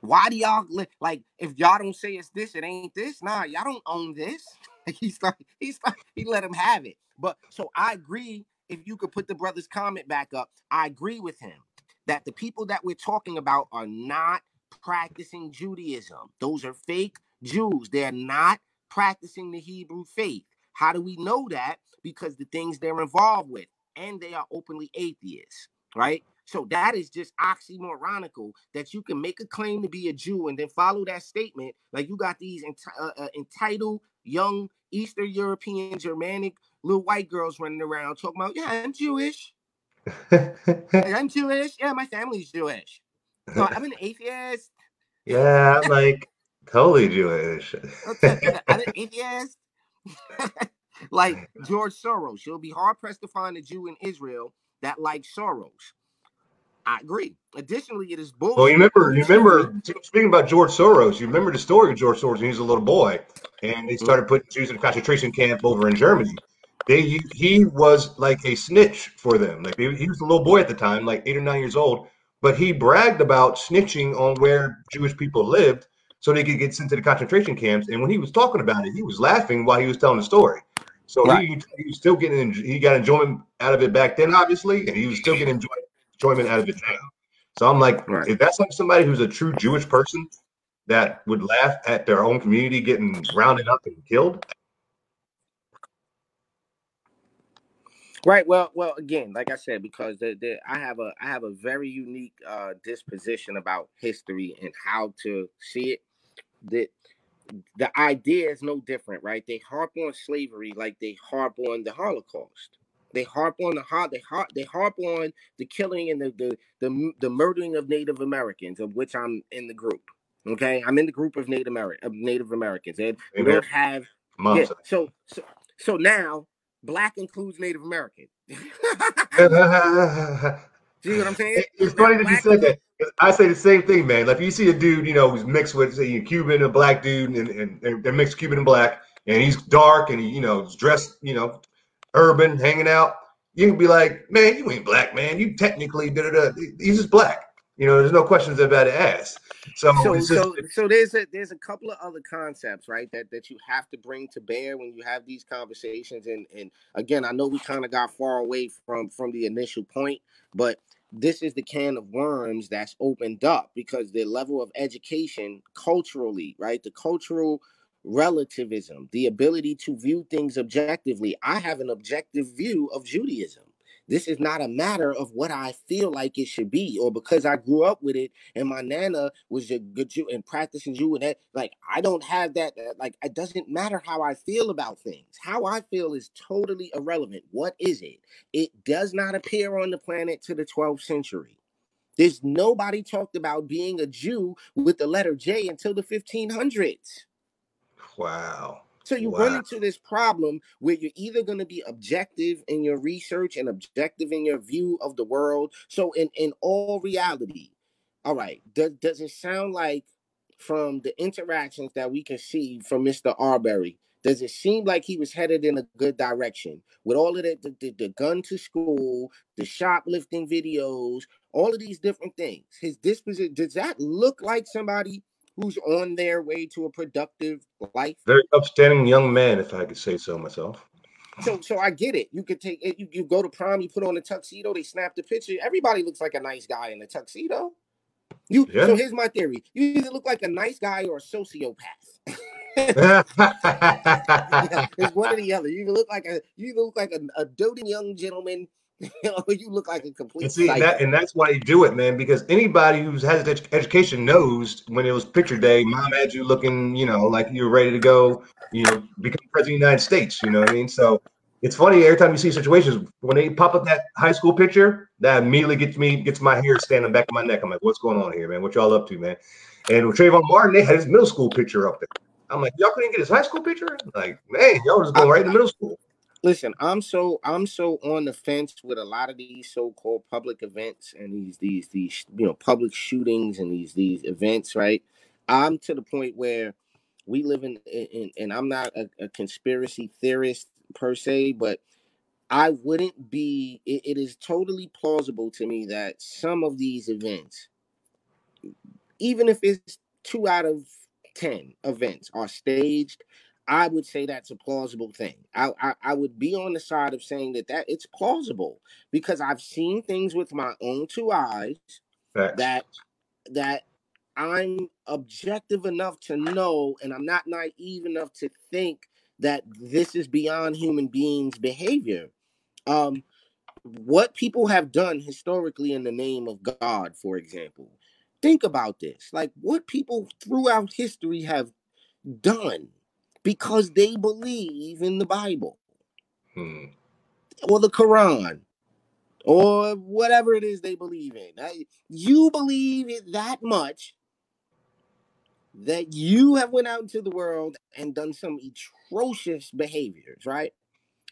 Why do y'all like if y'all don't say it's this, it ain't this? Nah, y'all don't own this. [laughs] he's like, he's like, he let him have it. But so I agree. If you could put the brother's comment back up, I agree with him that the people that we're talking about are not practicing Judaism. Those are fake Jews. They're not practicing the Hebrew faith. How do we know that? Because the things they're involved with, and they are openly atheists, right? So that is just oxymoronical that you can make a claim to be a Jew and then follow that statement. Like you got these enti- uh, uh, entitled young Eastern European Germanic little white girls running around talking about, yeah, I'm Jewish. [laughs] I'm Jewish. Yeah, my family's Jewish. So I'm an atheist. [laughs] Yeah, like totally Jewish. [laughs] I'm an atheist. [laughs] like [laughs] George Soros. You'll be hard pressed to find a Jew in Israel that likes Soros. I agree. Additionally, it is bullshit. Well, you remember, you remember speaking about George Soros. You remember the story of George Soros when he was a little boy, and they mm-hmm. started putting Jews in a concentration camp over in Germany. They he was like a snitch for them. Like he was a little boy at the time, like eight or nine years old, but he bragged about snitching on where Jewish people lived so they could get sent to the concentration camps. And when he was talking about it, he was laughing while he was telling the story. So right. he, he was still getting he got enjoyment out of it back then, obviously, and he was still getting enjoy, enjoyment out of it now. So I'm like, right. if that's like somebody who's a true Jewish person that would laugh at their own community getting rounded up and killed. Right. Well, well, again, like I said, because the, the, I have a I have a very unique uh, disposition about history and how to see it. That the idea is no different, right? They harp on slavery like they harp on the Holocaust. They harp on the heart. They harp. They harp on the killing and the, the the the murdering of Native Americans, of which I'm in the group. Okay, I'm in the group of Native American of Native Americans, and we don't have. Yeah, so so so now black includes Native American. [laughs] [laughs] See what I'm saying? It's funny that you said that. I say the same thing, man. Like if you see a dude, you know, who's mixed with say a Cuban, a black dude, and, and they're mixed Cuban and black, and he's dark and he, you know, dressed, you know, urban, hanging out. You can be like, man, you ain't black, man. You technically da da da. He's just black. You know, there's no questions about it asked. So, so, just, so, so there's a there's a couple of other concepts, right, that that you have to bring to bear when you have these conversations. And and again, I know we kind of got far away from from the initial point, but this is the can of worms that's opened up because the level of education culturally, right, the cultural relativism, the ability to view things objectively. I have an objective view of Judaism. This is not a matter of what I feel like it should be, or because I grew up with it and my nana was a good Jew and practicing Jew, and that like I don't have that. Like it doesn't matter how I feel about things. How I feel is totally irrelevant. What is it? It does not appear on the planet to the 12th century. There's nobody talked about being a Jew with the letter J until the 1500s. Wow. So you wow. run into this problem where you're either going to be objective in your research and objective in your view of the world. So in in all reality, all right, does does it sound like from the interactions that we can see from Mr. Arbery, does it seem like he was headed in a good direction with all of the, the, the, the gun to school, the shoplifting videos, all of these different things? His disposition, does that look like somebody who's on their way to a productive life. Very upstanding young man, if I could say so myself. So, so I get it. You could take it. You, you go to prom, you put on a tuxedo, they snap the picture. Everybody looks like a nice guy in a tuxedo. You. Yeah. So here's my theory: you either look like a nice guy or a sociopath. [laughs] it's one or the other. You look like a you look like a, a doting young gentleman [laughs] you look like a complete. And see, that, and that's why you do it, man. Because anybody who has ed- education knows when it was picture day, mom had you looking, you know, like you were ready to go, you know, become president of the United States. You know what I mean? So it's funny every time you see situations when they pop up that high school picture, that immediately gets me, gets my hair standing back of my neck. I'm like, what's going on here, man? What y'all up to, man? And with Trayvon Martin, they had his middle school picture up there. I'm like, y'all couldn't get his high school picture? Like, man, y'all just going right in the middle school listen i'm so i'm so on the fence with a lot of these so-called public events and these these these you know public shootings and these these events right? I'm to the point where we live in, in and i'm not a, a conspiracy theorist per se but i wouldn't be it, it is totally plausible to me that some of these events even if it's two out of 10 events are staged I would say that's a plausible thing. I, I, I would be on the side of saying that that it's plausible because I've seen things with my own two eyes Facts. that that I'm objective enough to know, and I'm not naive enough to think that this is beyond human beings' behavior. Um, what people have done historically in the name of God, for example, think about this. Like what people throughout history have done because they believe in the Bible hmm. or the Quran or whatever it is they believe in. You believe it that much that you have went out into the world and done some atrocious behaviors, right?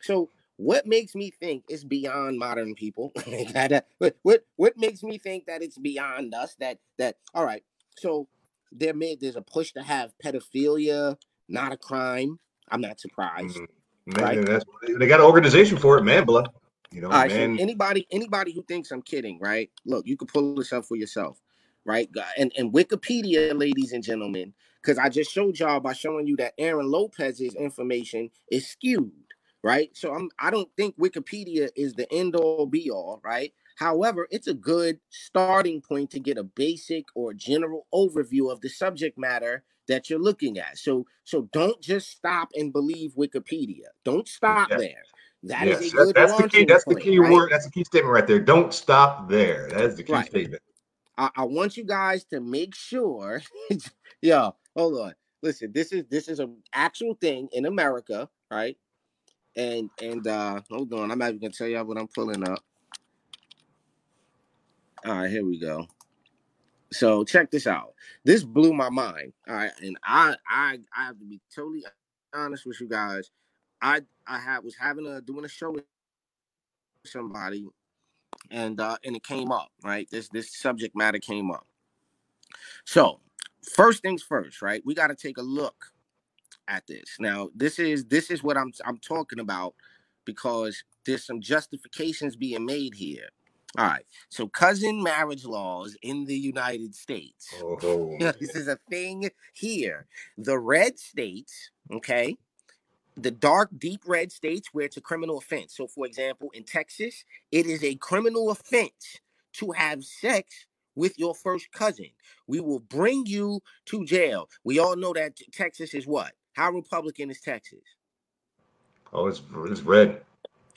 So what makes me think it's beyond modern people? [laughs] what, what what makes me think that it's beyond us? That that all right. So there may there's a push to have pedophilia not a crime. I'm not surprised. Mm-hmm. Man, right? they got an organization for it, NAMBLA. You know, All right, man. So anybody, anybody who thinks I'm kidding, right? Look, you can pull this up for yourself, right? And and Wikipedia, ladies and gentlemen, because I just showed y'all by showing you that Aaron Lopez's information is skewed. right? So I'm I don't think Wikipedia is the end all be all, right? However, it's a good starting point to get a basic or general overview of the subject matter that you're looking at. So so don't just stop and believe Wikipedia. Don't stop there. That yes, is a good that's the key. That's the key right? word. That's the key statement right there. Don't stop there. That is the key Right. statement. I, I want you guys to make sure. [laughs] yo, hold on. Listen, this is this is an actual thing in America, right? And and uh hold on, I'm not even gonna tell y'all what I'm pulling up. All right, here we go. So check this out. This blew my mind. All right, and I I I have to be totally honest with you guys. I I had was having a doing a show with somebody, and uh and it came up right. This this subject matter came up. So first things first, right? We got to take a look at this. Now this is this is what I'm I'm talking about because there's some justifications being made here. All right. So cousin marriage laws in the United States. [laughs] Oh, this is a thing here. The red states, okay, the dark, deep red states where it's a criminal offense. So, for example, in Texas, it is a criminal offense to have sex with your first cousin. We will bring you to jail. We all know that Texas is what? How Republican is Texas? oh, it's it's red.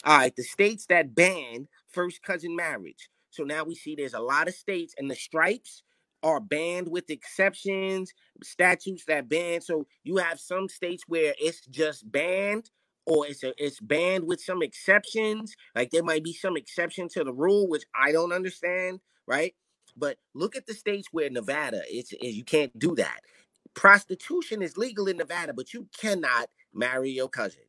All right, the states that ban first cousin marriage. So now we see there's a lot of states, and the stripes are banned with exceptions, statutes that ban. So you have some states where it's just banned, or it's a, it's banned with some exceptions. Like there might be some exception to the rule, which I don't understand, right? But look at the states where Nevada, it's, you can't do that. Prostitution is legal in Nevada, but you cannot marry your cousin.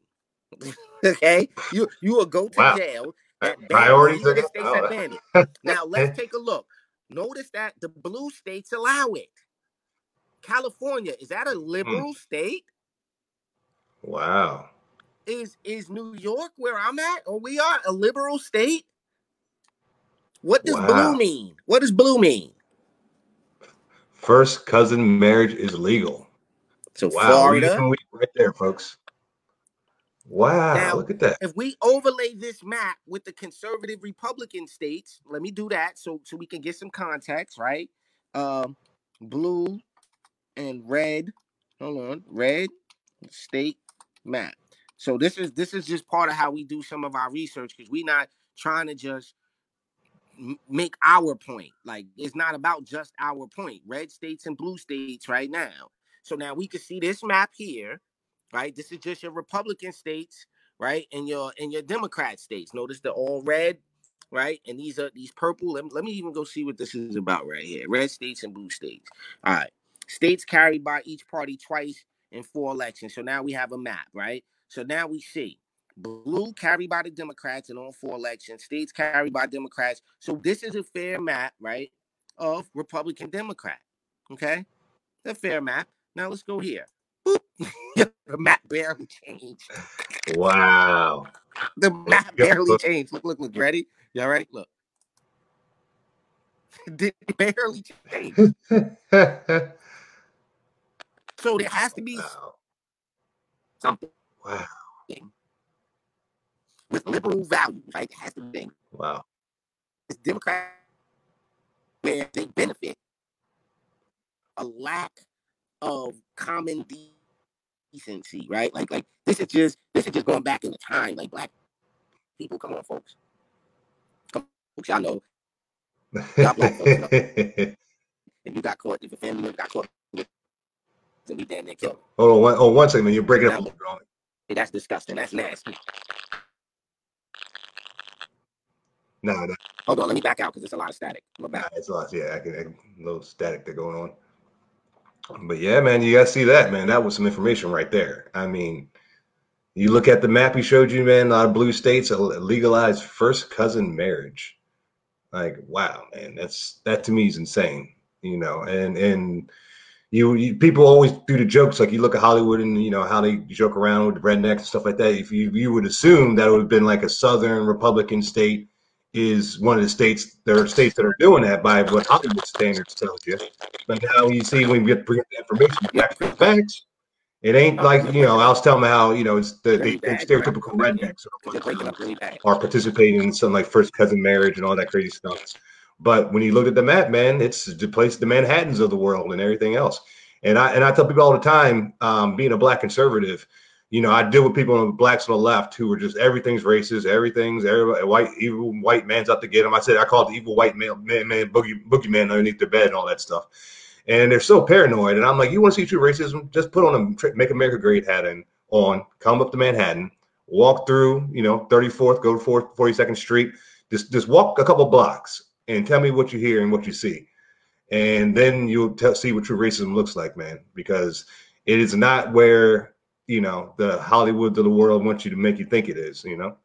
[laughs] okay, you you will go to Wow. jail. That Priorities these the again? states Oh. [laughs] that. Now let's take a look. Notice that the blue states allow it. California is that a hmm. liberal state? Wow. Is is New York where I'm at, or we are a liberal state? What does Wow. blue mean? What does blue mean? First cousin marriage is legal. So Wow. Florida. Right there, folks. Wow. Now- look at that. if we overlay this map with the conservative Republican states, let me do that so so we can get some context, right? Um, blue and red. Hold on, red state map. So this is this is just part of how we do some of our research because we're not trying to just make our point. Like it's not about just our point. Red states and blue states right now. So now we can see this map here, right? This is just your Republican states, right? And your and your Democrat states. Notice they're all red, right? And these are these purple. Let me, let me even go see what this is about right here. Red states and blue states. All right. States carried by each party twice in four elections. So now we have a map, right? So now we see blue carried by the Democrats in all four elections, states carried by Democrats. So this is a fair map, right? Of Republican Democrat. Okay. A fair map. Now let's go here. [laughs] The map barely changed. Wow. The [laughs] map barely changed. Look, look, look. Ready? Y'all ready? Look. [laughs] Did barely change. So there has to be something Wow. with liberal values, right? It has to be Wow. It's Democrat where they benefit a lack of common decency, right? Like, like this is just this is just going back in the time. Like black people, come on, folks. Come, on, folks, y'all know God black folks, no. [laughs] if you got caught, if your family member got caught, to be damn near killed. Hold on one, oh, one second, man. You're breaking up. a little bit on me. Hey, that's disgusting. That's nasty. No, no, Hold on, let me back out because there's a lot of static. Back. it's a lot. Yeah, I can, I can a little static there going on. But yeah, man, you guys see that, man. That was some information right there. I mean, you look at the map he showed you, man. A lot of blue states legalized first cousin marriage. Like, wow, man, that's that to me is insane. You know, and and you, you people always do the jokes like you look at Hollywood and you know how they joke around with the rednecks and stuff like that. If you you would assume that would have been like a southern Republican state is one of the states. There are states that are doing that by what Hollywood standards tells you. But now you see when we get bring the information, back to the facts, It ain't like you know. I was telling them how you know it's the, the, the stereotypical rednecks are, are participating in some like first cousin marriage and all that crazy stuff. But when you look at the map, man, it's the place, the Manhattan's of the world and everything else. And I and I tell people all the time, um, being a black conservative, you know, I deal with people on the blacks on the left who are just everything's racist, everything's everybody white, evil white man's out to get them. I said I call the evil white man, man, man boogie boogie man underneath their bed and all that stuff. And they're so paranoid. And I'm like, you want to see true racism? Just put on a Make America Great hat and on, come up to Manhattan, walk through, you know, 34th, go to 42nd Street, just just walk a couple blocks and tell me what you hear and what you see and then you'll t- see what true racism looks like, man. Because it is not where you know the Hollywood of the world wants you to make you think it is. You know.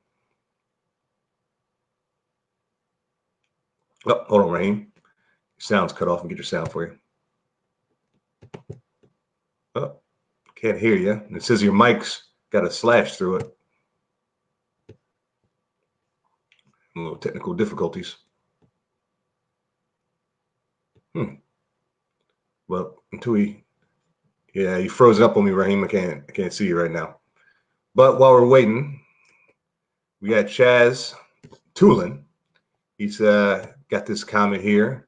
Oh, hold on, Raheem. Sound's cut off. And get your sound for you. Oh, can't hear you. And it says your mic's got a slash through it. A little technical difficulties. Hmm. Well, until he, yeah, you froze up on me, Raheem. I can't, I can't see you right now. But while we're waiting, we got Chaz Tulin. He's uh, got this comment here.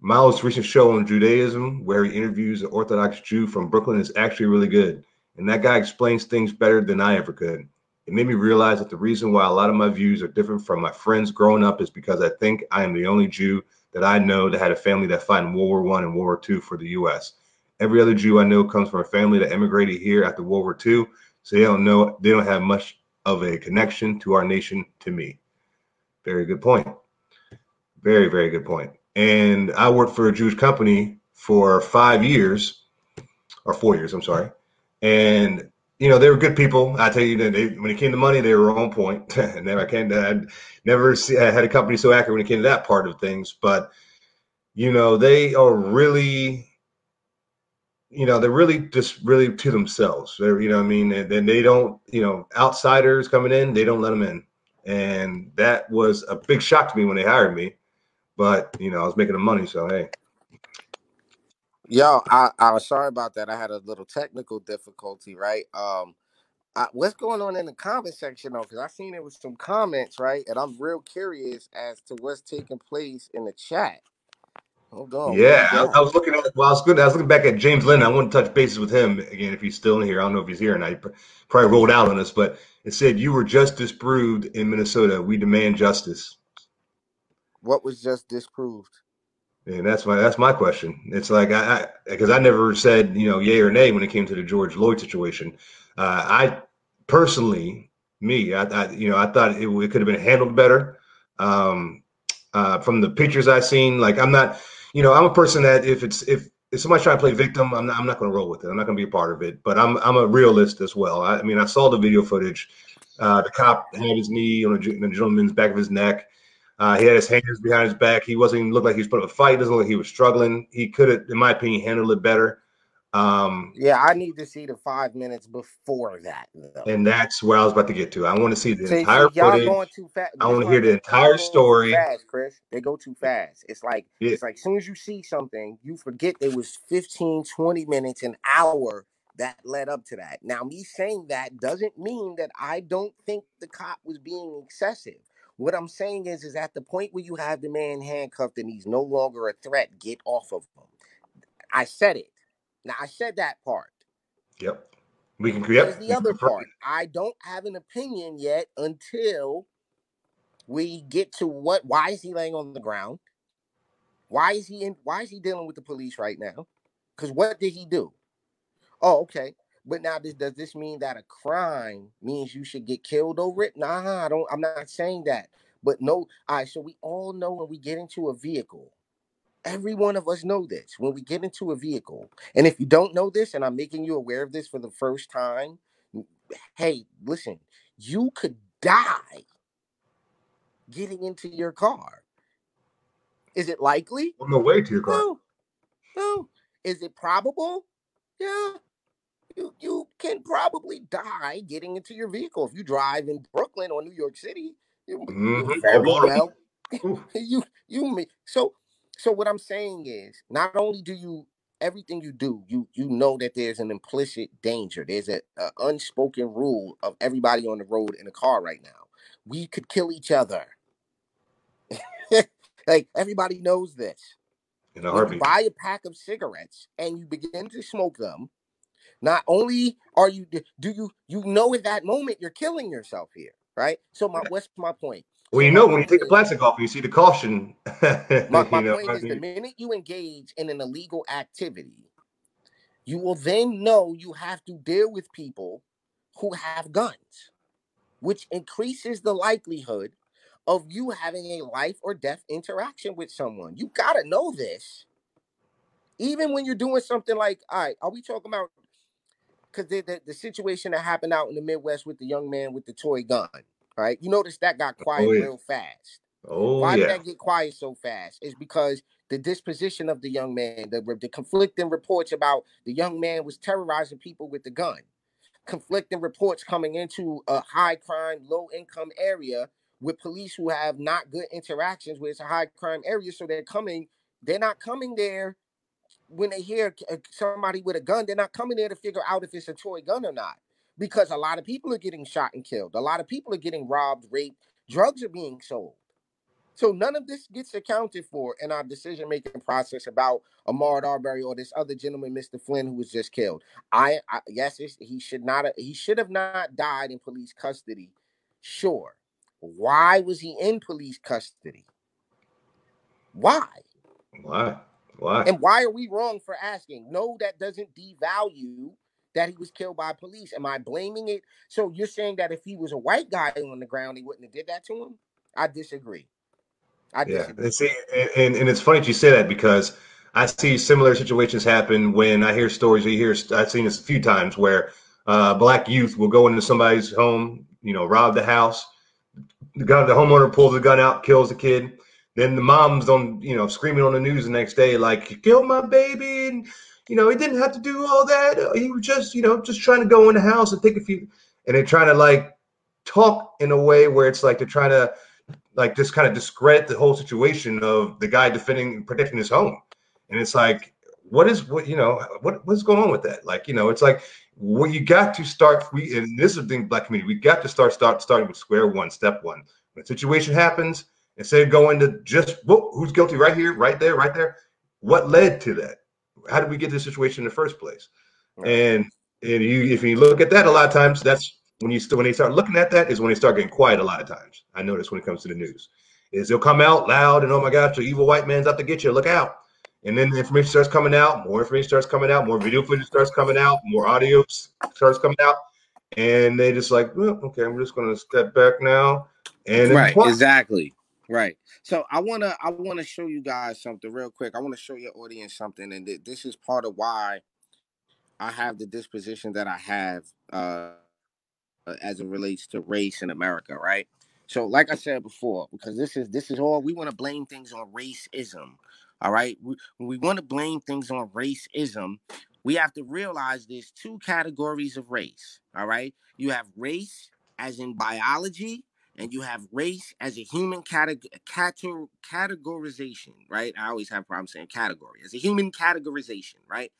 Miles' recent show on Judaism, where he interviews an Orthodox Jew from Brooklyn, is actually really good. And that guy explains things better than I ever could. It made me realize that the reason why a lot of my views are different from my friends growing up is because I think I am the only Jew that I know that had a family that fought in World War One and World War Two for the U.S. Every other Jew I know comes from a family that immigrated here after World War II, so they don't know they don't have much of a connection to our nation. To me, very good point. Very very good point. And I worked for a Jewish company for five years, or four years. I'm sorry, and you know, they were good people. I tell you, they, when it came to money, they were on point. [laughs] and I can't, I never see, I had a company so accurate when it came to that part of things. But you know, they are really, you know, they're really just really to themselves. They're, you know, I mean, and, they don't, you know, outsiders coming in, they don't let them in, and that was a big shock to me when they hired me. But you know, I was making the money, so hey. Yo, I, I was sorry about that. I had a little technical difficulty, right? Um, I, what's going on in the comment section though? Because I seen it with some comments, right? And I'm real curious as to what's taking place in the chat. Hold on. Yeah, I, I, was looking at. Well, I was good. I was looking back at James Lynn. I want to touch bases with him again if he's still in here. I don't know if he's here, and I probably rolled out on us, but it said you were just disproved in Minnesota. We demand justice. What was just disproved? And that's my that's my question. It's like I because I, I, never said you know yay or nay when it came to the George Floyd situation. Uh, I personally, me, I, I, you know I thought it, it could have been handled better. Um, uh, from the pictures I've seen, like I'm not, you know, I'm a person that if it's if if somebody's trying to play victim, I'm not I'm not going to roll with it. I'm not going to be a part of it. But I'm I'm a realist as well. I, I mean, I saw the video footage. Uh, the cop had his knee on a, a gentleman's back of his neck. Uh, he had his hands behind his back. He wasn't even look like he was putting up a fight. Doesn't look like he was struggling. He could have, in my opinion, handled it better. Um, yeah, I need to see the five minutes before that. Though. And that's where I was about to get to. I want to see the see, entire see, footage. Going too fast. I want to hear the entire story. Fast, Chris. They go too fast. It's like yeah. it's like as soon as you see something, you forget it was 15, 20 minutes, an hour that led up to that. Now, me saying that doesn't mean that I don't think the cop was being excessive. What I'm saying is, is at the point where you have the man handcuffed and he's no longer a threat, get off of him. I said it. Now I said that part. Yep. We can create the other part. I don't have an opinion yet until we get to what why is he laying on the ground? Why is he in why is he dealing with the police right now? Because what did he do? Oh, okay. But now, this, does this mean that a crime means you should get killed over it? Nah, I don't. I'm not saying that. But no, all right. So we all know when we get into a vehicle, every one of us know this. When we get into a vehicle, and if you don't know this, and I'm making you aware of this for the first time, hey, listen, you could die getting into your car. Is it likely? On the way to your car. No. No. Is it probable? Yeah you you can probably die getting into your vehicle if you drive in Brooklyn or New York City. You, mm-hmm. well. [laughs] you you so so what I'm saying is not only do you everything you do, you you know that there's an implicit danger. There's a, a unspoken rule of everybody on the road in a car right now. We could kill each other. [laughs] like everybody knows this. In a heartbeat. buy a pack of cigarettes and you begin to smoke them, not only are you do you you know at that moment you're killing yourself here, right? So my what's my point? Well, you know when you take the plastic off, you see the caution. [laughs] My, my know, point is the minute you engage in an illegal activity, you will then know you have to deal with people who have guns, which increases the likelihood of you having a life or death interaction with someone. You gotta know this. Even when you're doing something like, all right, are we talking about because the, the, the situation that happened out in the Midwest with the young man with the toy gun, right? You notice that got quiet yeah. real fast. oh Why did that get quiet so fast? Is because the disposition of the young man, the, the conflicting reports about the young man was terrorizing people with the gun, conflicting reports coming into a high crime, low income area with police who have not good interactions with a high crime area. So they're coming, they're not coming there when they hear uh, somebody with a gun, they're not coming there to figure out if it's a toy gun or not. Because a lot of people are getting shot and killed. A lot of people are getting robbed, raped, drugs are being sold. So none of this gets accounted for in our decision making process about Ahmaud Arbery or this other gentleman, Mr. Flynn, who was just killed. I, I yes, he should not have, he should have not died in police custody. Sure. Why was he in police custody? Why? why? Why? And why are we wrong for asking? No, that doesn't devalue that he was killed by police. Am I blaming it? So you're saying that if he was a white guy on the ground, he wouldn't have did that to him? I disagree. I Yeah, disagree. and see, and, and, and it's funny that you say that because I see similar situations happen when I hear stories. You hear, I've seen this a few times where uh, black youth will go into somebody's home, you know, rob the house. The gun, the homeowner pulls the gun out, kills the kid. Then the mom's on, you know, screaming on the news the next day, like, "You killed my baby," and you know, he didn't have to do all that. He was just, you know, just trying to go in the house and take a few. And they're trying to like talk in a way where it's like they're trying to like just kind of discredit the whole situation of the guy defending protecting his home and it's like what is what you know what what's going on with that like you know it's like well you got to start we and this is the thing black community we got to start start starting with square one step one when a situation happens instead of going to just whoop, who's guilty right here right there right there what led to that how did we get to this situation in the first place Right. and and you if you look at that a lot of times that's when you st- when they start looking at that is when they start getting quiet a lot of times. I notice when it comes to the news, is they'll come out loud and oh my gosh, the evil white man's out to get you, look out. And then the information starts coming out, more information starts coming out, more video footage starts coming out, more audio starts coming out, and they just like, well, okay, I'm just gonna step back now. And right exactly right. So i want to i want to show you guys something real quick. I want to show your audience something and th- this is part of why i have the disposition that i have uh as it relates to race in america right? So like i said before because this is this is all we want to blame things on racism all right? We, we want to blame things on racism we have to realize there's two categories of race all right? You have race as in biology and you have race as a human categ- cater- categorization, right? I always have problems saying category as a human categorization, right?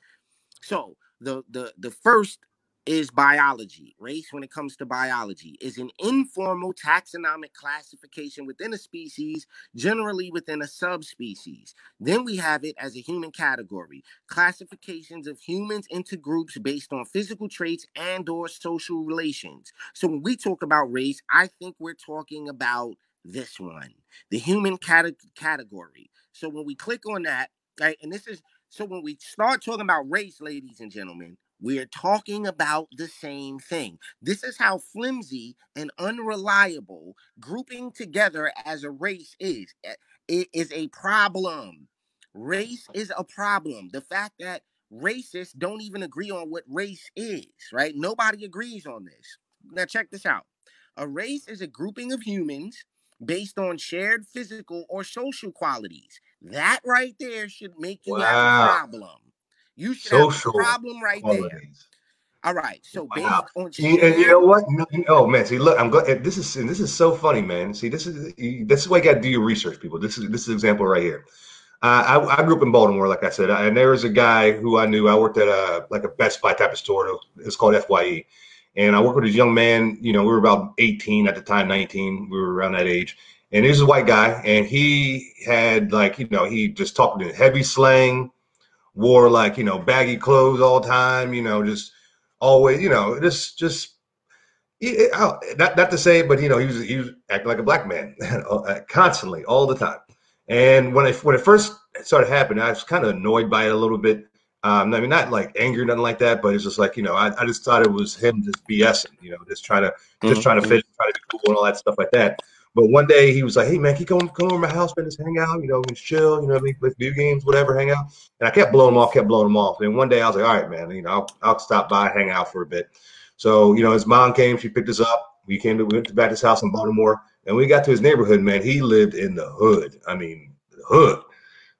So the the the first is biology. Race, when it comes to biology, is an informal taxonomic classification within a species, generally within a subspecies. Then we have it as a human category, classifications of humans into groups based on physical traits and or social relations. So when we talk about race, I think we're talking about this one, the human cate- category. So when we click on that, right, and this is so when we start talking about race, ladies and gentlemen, we're talking about the same thing. This is how flimsy and unreliable grouping together as a race is. Eh, It is a problem. Race is a problem. The fact that racists don't even agree on what race is, right? Nobody agrees on this. Now, check this out. A race is a grouping of humans based on shared physical or social qualities. That right there should make you have a problem. You should have Social a problem right there. All right. So based Wow. on and you know what? No, Oh man, see, look, I'm glad. This is this is so funny, man. See, this is this is why you got to do your research, people. This is this is an example right here. I, I grew up in Baltimore, like I said, and there was a guy who I knew. I worked at a like a Best Buy type of store. It's called Fye, and I worked with this young man. You know, we were about 18 at the time, 19. We were around that age, and he was a white guy, and he had like you know he just talked in heavy slang, wore like you know baggy clothes all the time. You know, just always you know just just not not to say, but you know he was he was acting like a black man [laughs] constantly all the time. And when I when it first started happening, I was kind of annoyed by it a little bit. Um, I mean, not like anger, nothing like that, but it's just like you know, I, I just thought it was him just BSing, you know, just trying to mm-hmm. just trying to fit, trying to be cool and all that stuff like that. But one day he was like, "Hey man, you come come over my house, man, just hang out, you know, and chill, you know, play video games, whatever, hang out." And I kept blowing him off, kept blowing him off. And one day I was like, "All right, man, you know, I'll, I'll stop by, hang out for a bit." So you know, his mom came, she picked us up. We came to we went to back to his house in Baltimore, and we got to his neighborhood. Man, he lived in the hood. I mean, the hood.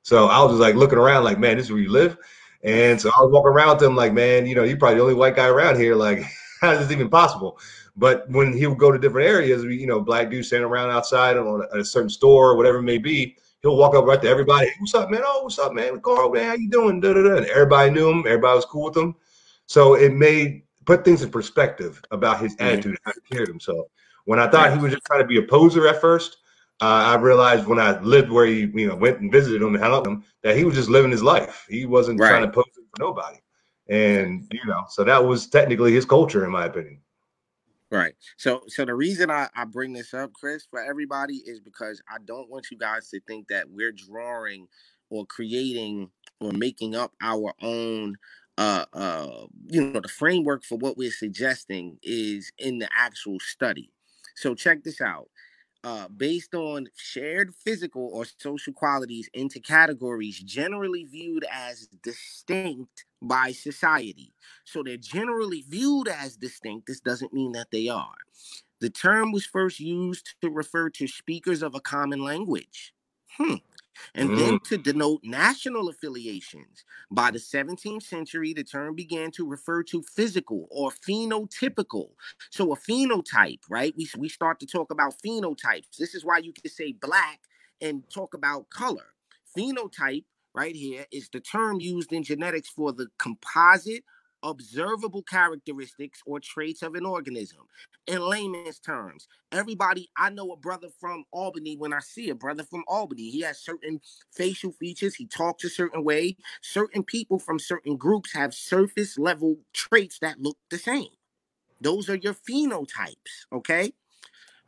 So I was just like looking around, like, man, this is where you live. And so I was walking around with him, like, man, you know, you're probably the only white guy around here. Like, how is this even possible? But when he would go to different areas, you know, black dudes standing around outside on a, a certain store or whatever it may be, he'll walk up right to everybody. Hey, what's up, man? Oh, what's up, man? Carl, man, how you doing? Da, da, da. And everybody knew him. Everybody was cool with him. So it made put things in perspective about his mm-hmm. attitude, how he carried himself. When I thought he was just trying to be a poser at first, uh, I realized when I lived where he, you know, went and visited him and hung out with him, that he was just living his life. He wasn't right. trying to pose for nobody. And you know, so that was technically his culture, in my opinion. Right. So, so the reason I, I bring this up, Chris, for everybody is because I don't want you guys to think that we're drawing or creating or making up our own uh uh you know the framework for what we're suggesting is in the actual study so check this out uh, based on shared physical or social qualities into categories generally viewed as distinct by society. So they're generally viewed as distinct. This doesn't mean that they are. The term was first used to refer to speakers of a common language. Hmm and mm. then to denote national affiliations. By the 17th century, the term began to refer to physical or phenotypical. So a phenotype, right? We, we start to talk about phenotypes. This is why you can say black and talk about color. Phenotype right here is the term used in genetics for the composite observable characteristics or traits of an organism. In layman's terms, everybody, I know a brother from Albany when I see a brother from Albany. He has certain facial features, he talks a certain way. Certain people from certain groups have surface level traits that look the same. Those are your phenotypes, okay?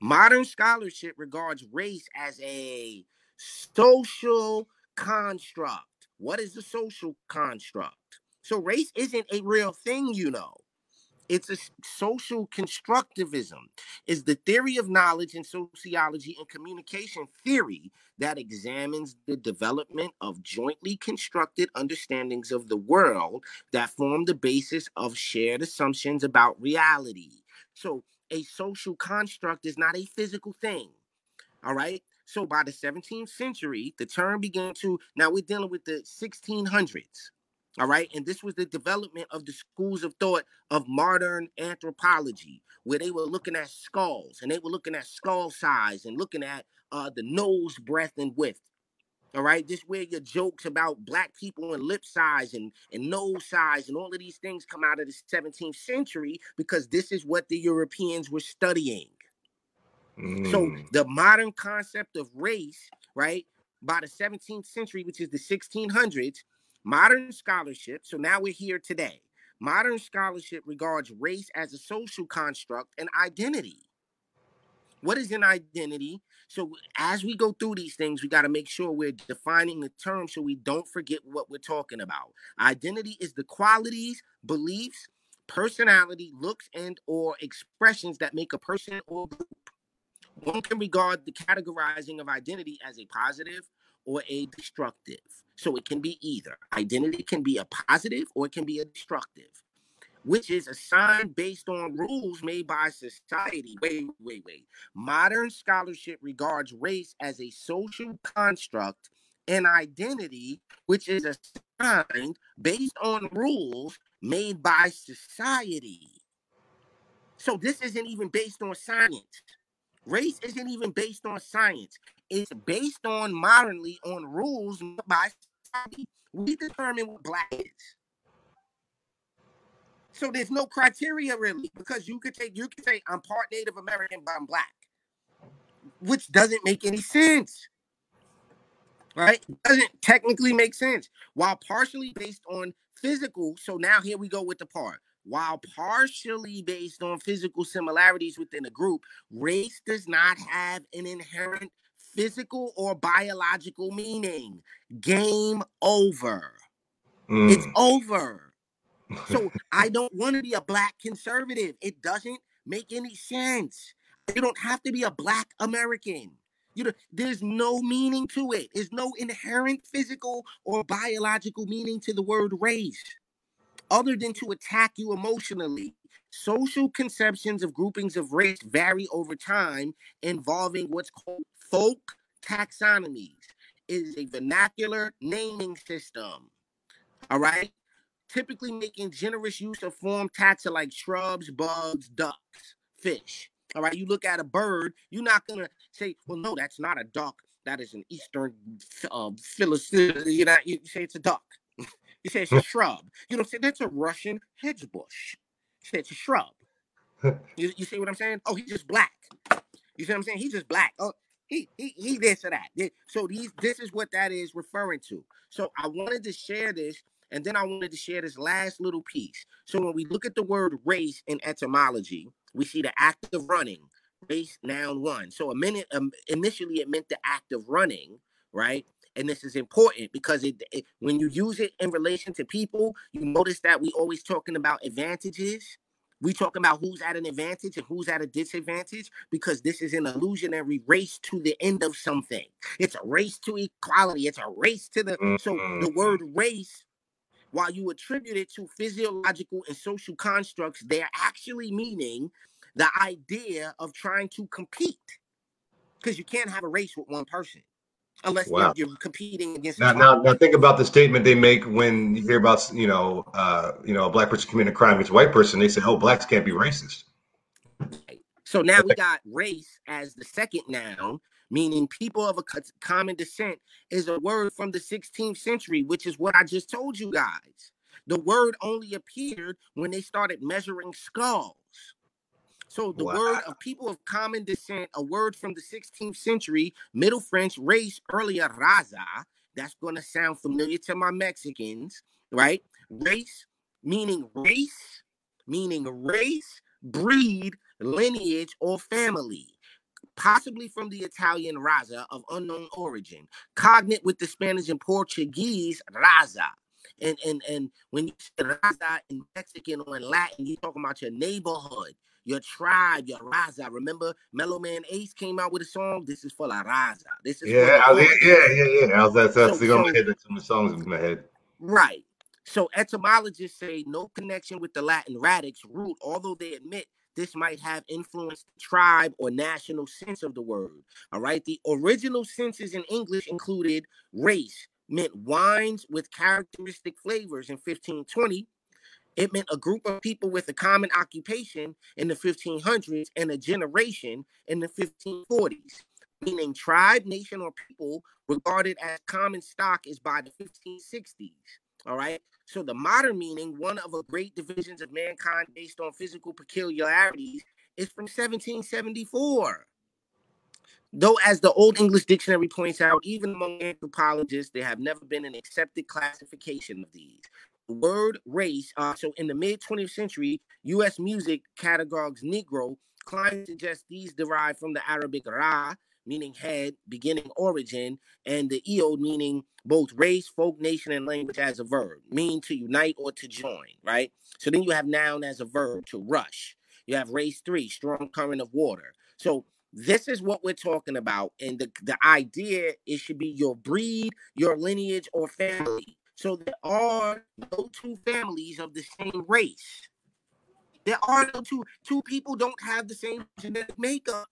Modern scholarship regards race as a social construct. What is a social construct? So race isn't a real thing, you know. It's a social constructivism. Is the theory of knowledge in sociology and communication theory that examines the development of jointly constructed understandings of the world that form the basis of shared assumptions about reality. So a social construct is not a physical thing. All right. So by the 17th century, the term began to now we're dealing with the 1600s. All right. And this was the development of the schools of thought of modern anthropology, where they were looking at skulls and they were looking at skull size and looking at uh, the nose breadth and width. All right. This where your jokes about black people and lip size and, and nose size and all of these things come out of the 17th century because this is what the Europeans were studying. Mm. So the modern concept of race, right, by the 17th century, which is the 1600s, Modern scholarship, so now we're here today. Modern scholarship regards race as a social construct and identity. What is an identity? So, as we go through these things, we got to make sure we're defining the term so we don't forget what we're talking about. Identity is the qualities, beliefs, personality, looks, and or expressions that make a person or group. One can regard the categorizing of identity as a positive or a destructive. So it can be either. Identity can be a positive or it can be a destructive, which is assigned based on rules made by society. Wait, wait, wait. Modern scholarship regards race as a social construct and identity, which is assigned based on rules made by society. So this isn't even based on science. Race isn't even based on science. it's based on modernly on rules by society. We determine what black is. So there's no criteria really because you could take you could say I'm part Native American but I'm black, which doesn't make any sense. Right? It doesn't technically make sense. While partially based on physical, so now here we go with the part. While partially based on physical similarities within a group, race does not have an inherent physical or biological meaning. Game over. Mm. It's over. So [laughs] I don't want to be a black conservative. It doesn't make any sense. You don't have to be a black American. You know, there's no meaning to it. There's no inherent physical or biological meaning to the word race other than to attack you emotionally. Social conceptions of groupings of race vary over time, involving what's called folk taxonomies. It is a vernacular naming system. All right typically making generous use of form taxa like shrubs, bugs, ducks, fish. All right, you look at a bird, you're not gonna say, "Well, no, that's not a duck. That is an eastern uh, Philistine." You know, you say it's a duck. You say it's a shrub. You don't say that's a Russian hedge bush. You say it's a shrub. [laughs] you, you see what I'm saying? Oh, he's just black. You see what I'm saying? He's just black. Oh, he he he this or that. So these this is what that is referring to. So I wanted to share this and then I wanted to share this last little piece. So when we look at the word race in etymology, we see the act of running, race noun one. So a minute um, initially it meant the act of running, right? And this is important because it, it when you use it in relation to people, you notice that we always talking about advantages. We talking about who's at an advantage and who's at a disadvantage because this is an illusionary race to the end of something. It's a race to equality. It's a race to the so the mm-hmm. word race while you attribute it to physiological and social constructs, they're actually meaning the idea of trying to compete. Because you can't have a race with one person unless wow. you're, you're, competing against. Now, now, now, think about the statement they make when you hear about you know, uh, you know, a black person committing a crime against a white person. They say, "Oh, blacks can't be racist." So now we got race as the second noun, meaning people of a common descent, is a word from the 16th century, which is what I just told you guys. The word only appeared when they started measuring skulls. So the wow. word of people of common descent, a word from the 16th century, Middle French race, earlier raza, that's going to sound familiar to my Mexicans, right? Race, meaning race, meaning race, breed, lineage, or family possibly from the Italian raza of unknown origin, cognate with the Spanish and Portuguese raza. And and and when you say raza in Mexican or in Latin, you're talking about your neighborhood, your tribe, your raza. Remember, Mellow Man Ace came out with a song. This is for la raza. This is yeah, I yeah, yeah, yeah. I was that's that's so, so, my head. That's some the songs in my head. Right. So etymologists say no connection with the Latin radix root, although they admit this might have influenced the tribe or national sense of the word. All right. The original senses in English included race, meant wines with characteristic flavors in 1520. It meant a group of people with a common occupation in the 1500s and a generation in the 1540s, meaning tribe, nation, or people regarded as common stock is by the 1560s. All right. So the modern meaning, one of the great divisions of mankind based on physical peculiarities, is from 1774. Though, as the Old English Dictionary points out, even among anthropologists, there have never been an accepted classification of these. Word race, uh, so in the mid 20th century, U.S. music categories Negro, Klein suggests these derive from the Arabic ra, meaning head, beginning origin, and the eod meaning both race, folk, nation, and language as a verb, mean to unite or to join, right? So then you have noun as a verb to rush. You have race three, strong current of water. So this is what we're talking about. And the, the idea it should be your breed, your lineage, or family. So there are no two families of the same race. There are no two two people don't have the same genetic makeup.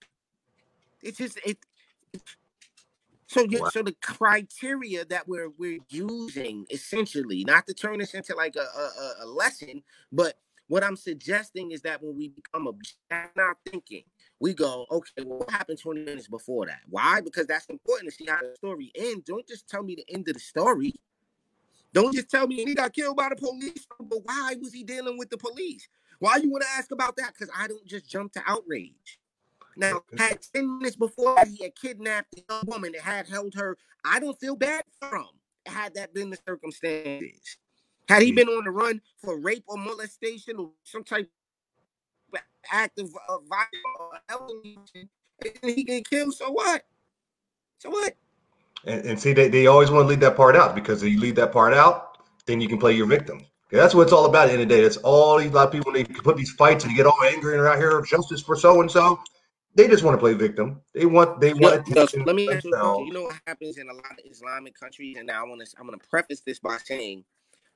It's just it. So, wow. so the criteria that we're we're using essentially, not to turn this into like a, a, a lesson, but what I'm suggesting is that when we become objective, not thinking, we go, okay, well, what happened 20 minutes before that? Why? Because that's important to see how the story ends. Don't just tell me the end of the story. Don't just tell me he got killed by the police. But why was he dealing with the police? Why you want to ask about that? Because I don't just jump to outrage. Now, had 10 minutes before he had kidnapped a young woman that had held her. I don't feel bad for him, had that been the circumstances. Had he been on the run for rape or molestation or some type of act of uh, violence, and he get killed, so what? So what? And, and see, they, they always want to leave that part out because if you leave that part out, then you can play your victim. That's what it's all about at the end of the day. That's all these a lot of people they put these fights and get all angry and out here of justice for so and so. They just want to play victim. They want they want. Yeah, let me ask you, you know what happens in a lot of Islamic countries, and now I want to I'm going to preface this by saying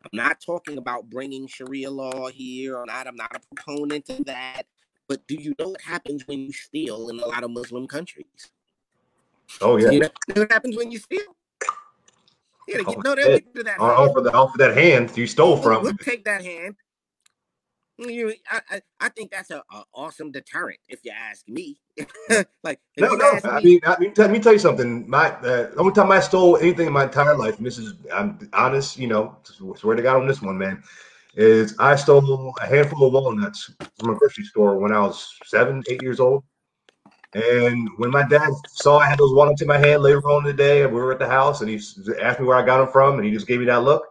I'm not talking about bringing Sharia law here or not. I'm not a proponent of that. But do you know what happens when you steal in a lot of Muslim countries? Oh yeah. You know what happens when you steal? Yeah, get, no, they'll get to that. Off of, the, off of that hand you stole from. We'll take that hand you, I, I, I think that's a, a, awesome deterrent, if you ask me. [laughs] like, no, no. I mean, I mean, let me tell you something. My uh, only time I stole anything in my entire life, and this is, I'm honest, you know, swear to God on this one, man, is I stole a handful of walnuts from a grocery store when I was seven, eight years old. And when my dad saw I had those walnuts in my hand later on in the day, we were at the house, and he asked me where I got them from, and he just gave me that look.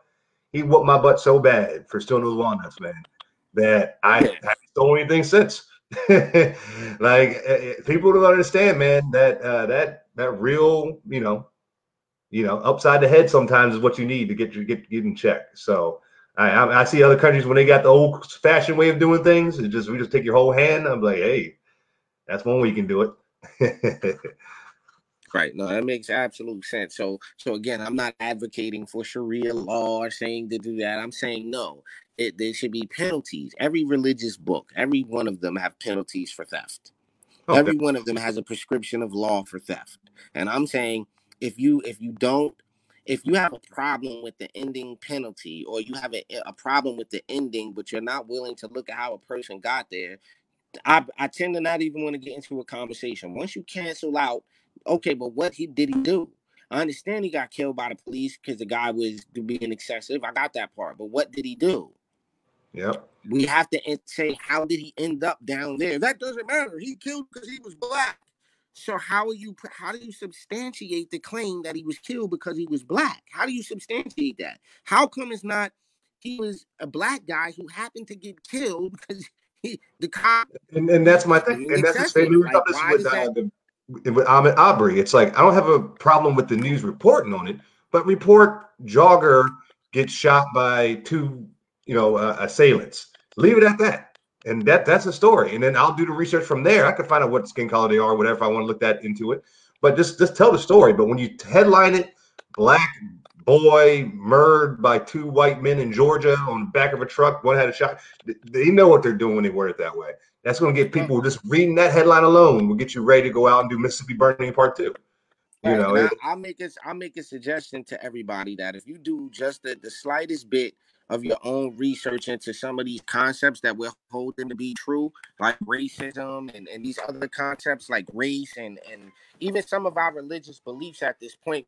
He whooped my butt so bad for stealing those walnuts, man that I haven't stolen anything since. [laughs] like eh, eh, people don't understand, man, that uh, that that real, you know, you know, upside the head sometimes is what you need to get you get get in check. So I, I, I see other countries when they got the old fashioned way of doing things, it just we just take your whole hand. I'm like, hey, that's one way you can do it. [laughs] Right. No, that makes absolute sense. So, so again, I'm not advocating for Sharia law or saying to do that. I'm saying no. It, there should be penalties. Every religious book, every one of them have penalties for theft. Okay. Every one of them has a prescription of law for theft. And I'm saying if you if you don't if you have a problem with the ending penalty or you have a, a problem with the ending but you're not willing to look at how a person got there I, I tend to not even want to get into a conversation once you cancel out okay, but what he did he do? I understand he got killed by the police because the guy was being excessive. I got that part, but what did he do? Yep. We have to say how did he end up down there? That doesn't matter. He killed because he was black. So how are you? How do you substantiate the claim that he was killed because he was black? How do you substantiate that? How come it's not? He was a black guy who happened to get killed [laughs] because [laughs] the cop. And, and that's my thing. And that's the same. Like, with, uh, the, with Ahmaud Aubrey. It's like I don't have a problem with the news reporting on it, but report jogger gets shot by two, you know, uh, assailants. Leave it at that, and that that's a story. And then I'll do the research from there. I can find out what skin color they are, whatever. I want to look that into it, but just just tell the story. But when you headline it, black boy murdered by two white men in Georgia on the back of a truck. One had a shot. They know what they're doing when they word it that way. That's going to get people just reading that headline alone will get you ready to go out and do Mississippi Burning Part Two. You right, know, it, I, will make it. I'll make a suggestion to everybody that if you do just the, the slightest bit of your own research into some of these concepts that we're holding to be true, like racism and, and these other concepts like race and, and even some of our religious beliefs at this point.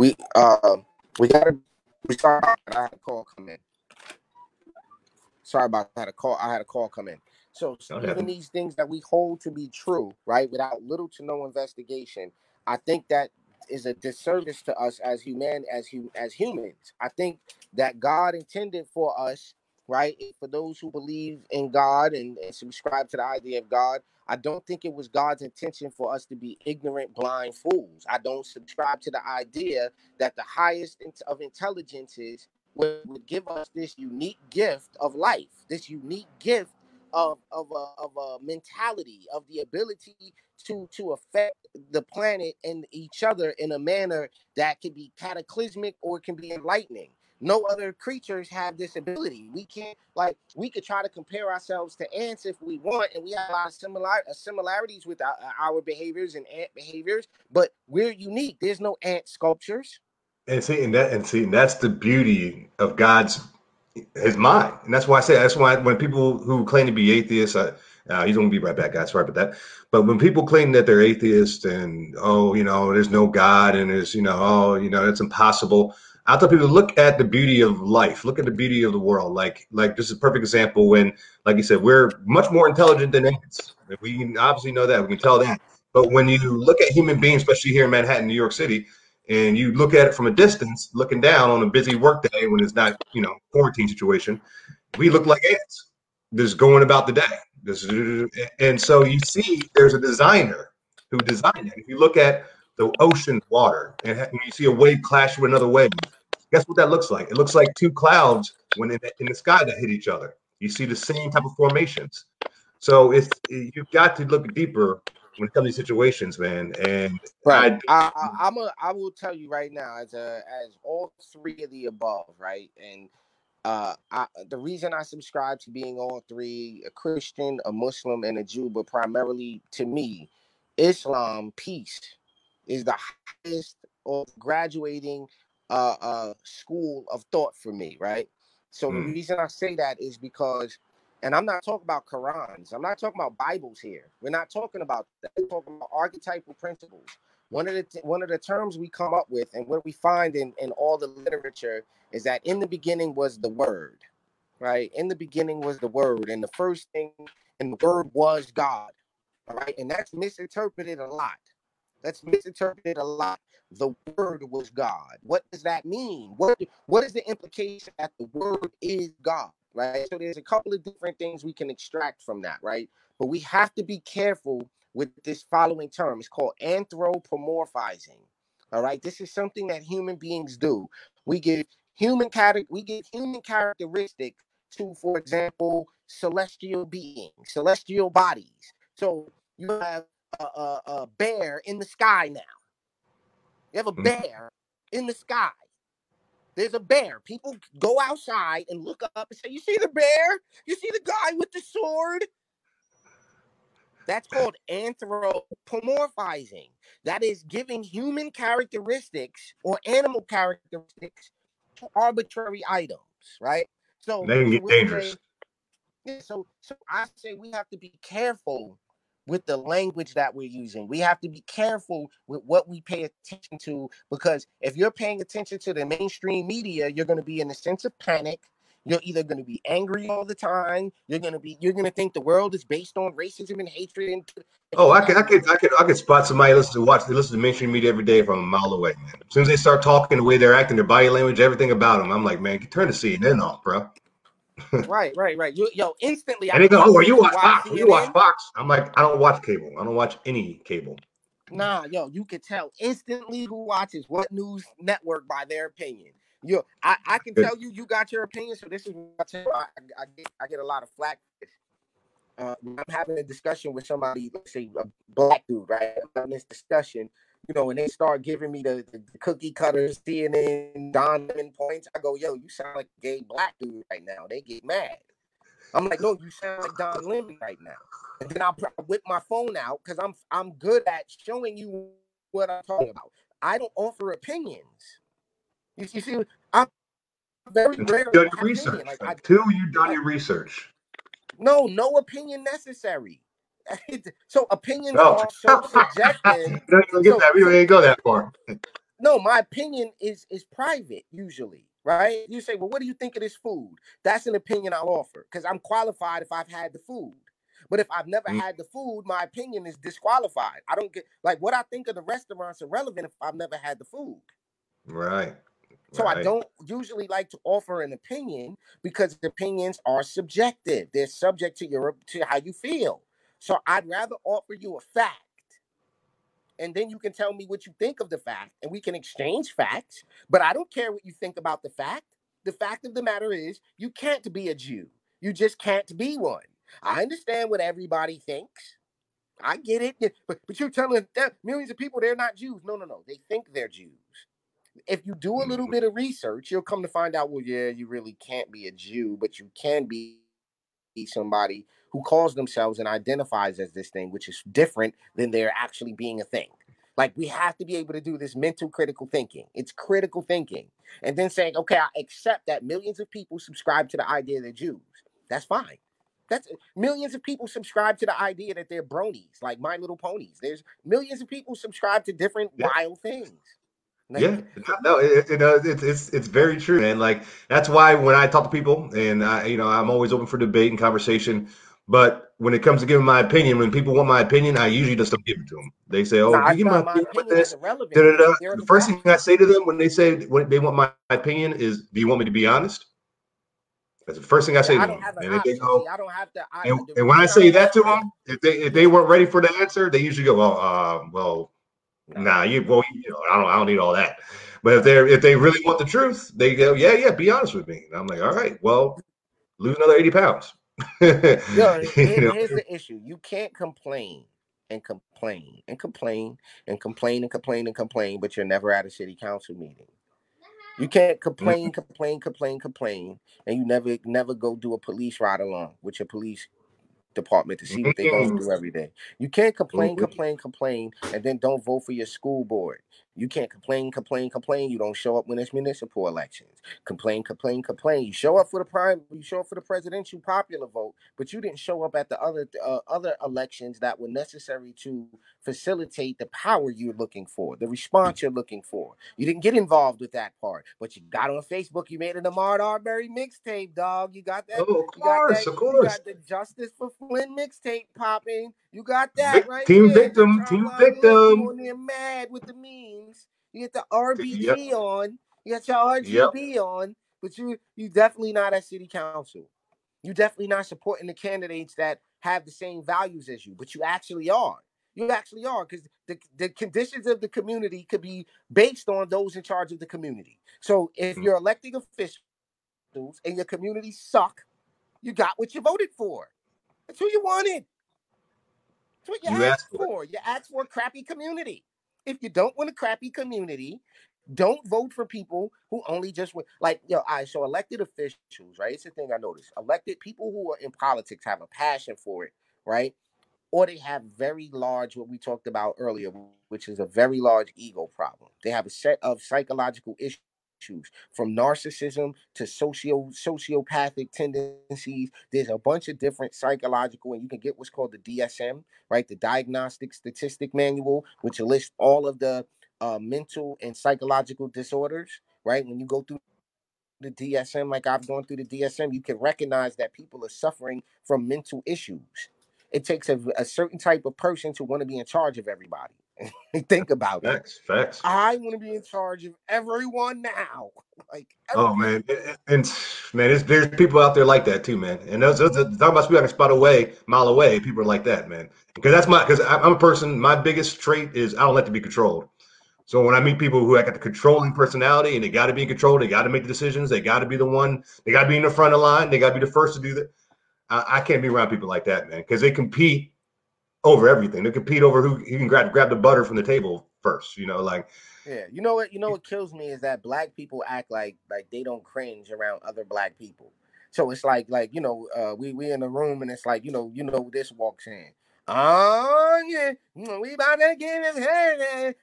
We uh we gotta we saw I had a call come in. Sorry about that. I had a call. I had a call come in. So, so even these things that we hold to be true, right, without little to no investigation, I think that is a disservice to us as human as hum, as humans. I think that God intended for us, right, for those who believe in God and, and subscribe to the idea of God. I don't think it was God's intention for us to be ignorant, blind fools. I don't subscribe to the idea that the highest of intelligences would, would give us this unique gift of life, this unique gift of of a, of a mentality, of the ability to to affect the planet and each other in a manner that can be cataclysmic or can be enlightening. No other creatures have this ability. We can't like we could try to compare ourselves to ants if we want, and we have a lot of similar uh, similarities with our, our behaviors and ant behaviors, but we're unique. There's no ant sculptures. And see, and that, and see, and that's the beauty of God's His mind, and that's why I say that's why when people who claim to be atheists, I, Uh, he's going to be right back, guys. Sorry about that. But when people claim that they're atheists and oh, you know, there's no God and there's you know, oh, you know, it's impossible. I tell people look at the beauty of life, look at the beauty of the world. Like, like this is a perfect example when, like you said, we're much more intelligent than ants. We obviously know that. We can tell that. But when you look at human beings, especially here in Manhattan, New York City, and you look at it from a distance, looking down on a busy workday when it's not, you know, quarantine situation, we look like ants, just going about the day. And so you see, there's a designer who designed it. If you look at the ocean water and you see a wave clash with another wave, guess what that looks like? It looks like two clouds when in the, in the sky that hit each other. You see the same type of formations. So it's you've got to look deeper when it comes to situations, man. And right, I, I, am a, I will tell you right now, as a, as all three of the above, right, and uh, I, the reason I subscribe to being all three, a Christian, a Muslim, and a Jew, but primarily to me, Islam, peace, is the highest or graduating uh, uh, school of thought for me, right? So mm. the reason I say that is because and I'm not talking about Qurans. I'm not talking about Bibles here. We're not talking about that. We're talking about archetypal principles. One of the one of the terms we come up with, and what we find in in all the literature, is that in the beginning was the Word, right? In the beginning was the Word, and the first thing, and the Word was God, all right? And that's misinterpreted a lot. That's misinterpreted a lot. The Word was God. What does that mean? What what is the implication that the Word is God? right? So there's a couple of different things we can extract from that, right? But we have to be careful with this following term. It's called anthropomorphizing. All right, this is something that human beings do. We give human character, we give human characteristic to, for example, celestial beings, celestial bodies. So you have a, a, a bear in the sky now. You have a mm. bear in the sky. There's a bear. People go outside and look up and say, You see the bear? You see the guy with the sword? That's called anthropomorphizing. That is giving human characteristics or animal characteristics to arbitrary items, right? So they can get dangerous. Say, yeah, so so I say we have to be careful with the language that we're using. We have to be careful with what we pay attention to because if you're paying attention to the mainstream media, you're going to be in a sense of panic. You're either going to be angry all the time. You're going to be. You're going to think the world is based on racism and hatred. And oh, I can, I can, I can, I can spot somebody listen to watch. They listen to mainstream media every day from a mile away. Man. As soon as they start talking, the way they're acting, their body language, everything about them, I'm like, man, turn the CNN off, bro right, right, right. You, yo, instantly. And they go, "Oh, are you watch Fox? You watch Fox?" I'm like, I don't watch cable. I don't watch any cable. Nah, yo, you can tell instantly who watches what news network by their opinion. Yo, I, I can tell you, you got your opinion. So this is what I tell you. I, I, get, I get a lot of flack. Uh, I'm having a discussion with somebody, let's say a black dude, right? I'm having this discussion, you know, when they start giving me the, the, cookie cutters, CNN, Don Lemon points, I go, yo, you sound like a gay black dude right now. They get mad. I'm like, no, you sound like Don Lemon right now. And then I'll whip my phone out because I'm I'm good at showing you what I'm talking about. I don't offer opinions. You, you see, I'm very rare. Done your research. Like, Until you've done your research. No, no opinion necessary. So opinions no. are so subjective. [laughs] don't get so, that. We don't go that far. no, my opinion is is private usually, right? You say, well, what do you think of this food? That's an opinion I'll offer because I'm qualified if I've had the food. But if I've never mm. had the food, my opinion is disqualified. I don't get like what I think of the restaurants irrelevant if I've never had the food. Right. So right. I don't usually like to offer an opinion because opinions are subjective. They're subject to your to how you feel. So I'd rather offer you a fact. And then you can tell me what you think of the fact, and we can exchange facts. But I don't care what you think about the fact. The fact of the matter is, you can't be a Jew. You just can't be one. I understand what everybody thinks. I get it. But, but you're telling millions of people they're not Jews. No, no, no. They think they're Jews. If you do a little mm. bit of research, you'll come to find out, well, yeah, you really can't be a Jew, but you can be somebody who calls themselves and identifies as this thing, which is different than they're actually being a thing. Like we have to be able to do this mental critical thinking. It's critical thinking. And then saying, okay, I accept that millions of people subscribe to the idea they're Jews. That's fine. That's millions of people subscribe to the idea that they're bronies, like My Little Ponies. There's millions of people subscribe to different Yeah. wild things. Like, Yeah, no, it, it, it's it's it's very true, and Like that's why when I talk to people, and I, you know, I'm always open for debate and conversation. But when it comes to giving my opinion, when people want my opinion, I usually just don't give it to them. They say, "Oh, you give my my opinion opinion is this?" Da, da, da. The first thing I say to them when they say when they want my opinion is, "Do you want me to be honest?" That's the first thing I say Yeah, to don't them, an and they go, I don't have to. I, and, and when I say that to them, if they if they weren't ready for the answer, they usually go, "Well, uh, well, Nah, you well, you know, I don't, I don't need all that. But if they're if they really want the truth, they go, yeah, yeah, be honest with me. And I'm like, all right, well, lose another eighty pounds. [laughs] Here- here's the issue. You can't complain and complain and complain and complain and complain and complain, but you're never at a city council meeting. You can't complain, complain, complain, complain, and you never never go do a police ride along with your police department to see what they're going to do every day. You can't complain, Mhm. complain, complain, and then don't vote for your school board. You can't complain, complain, complain. You don't show up when it's municipal elections. Complain, complain, complain. You show up for the prime, you show up for the presidential popular vote, but you didn't show up at the other uh, other elections that were necessary to facilitate the power you're looking for, the response you're looking for. You didn't get involved with that part, but you got on Facebook. You made an Ahmaud Arbery mixtape, dog. You got that. Oh, of You got course, that. of You got the Justice for Flynn mixtape popping. You got that Vic- right Team there. Victim, Team Victim. On there mad with the memes. You get the RBG on. You got your RGB on, but you you definitely not at city council. You definitely not supporting the candidates that have the same values as you, but you actually are. You actually are because the, the conditions of the community could be based on those in charge of the community. So if Mm. you're electing officials and your community suck, you got what you voted for. That's who you wanted. That's what you, You asked asked for it. for. You asked for a crappy community. If you don't want a crappy community, don't vote for people who only just like yo. I so elected officials, right? It's the thing I noticed. Elected people who are in politics have a passion for it, right? Or they have very large, what we talked about earlier, which is a very large ego problem. They have a set of psychological issues from narcissism to socio sociopathic tendencies. There's a bunch of different psychological, and you can get what's called the DSM, right? The Diagnostic Statistic Manual, which lists all of the uh, mental and psychological disorders, right? When you go through the DSM, like I've gone through the DSM, you can recognize that people are suffering from mental issues. It takes a, a certain type of person to want to be in charge of everybody. [laughs] Think about it. Facts, facts. I want to be in charge of everyone now. [laughs] Like, Oh man, and, and man, there's, there's people out there like that too, man. And those, those talking about people I can spot away, mile away. People are like that, man. Because that's my, because I'm a person. My biggest trait is I don't like to be controlled. So when I meet people who have got the controlling personality and they got to be in control, they got to make the decisions, they got to be the one, they got to be in the front of the line, they got to be the first to do that. I, I can't be around people like that, man, because they compete over everything. They compete over who, who can grab grab the butter from the table first. You know, like Yeah, you know what? You know what kills me is that black people act like like they don't cringe around other black people. So it's like like you know uh, we we in the room and it's like you know you know this walks in. Oh yeah, we about to get his head.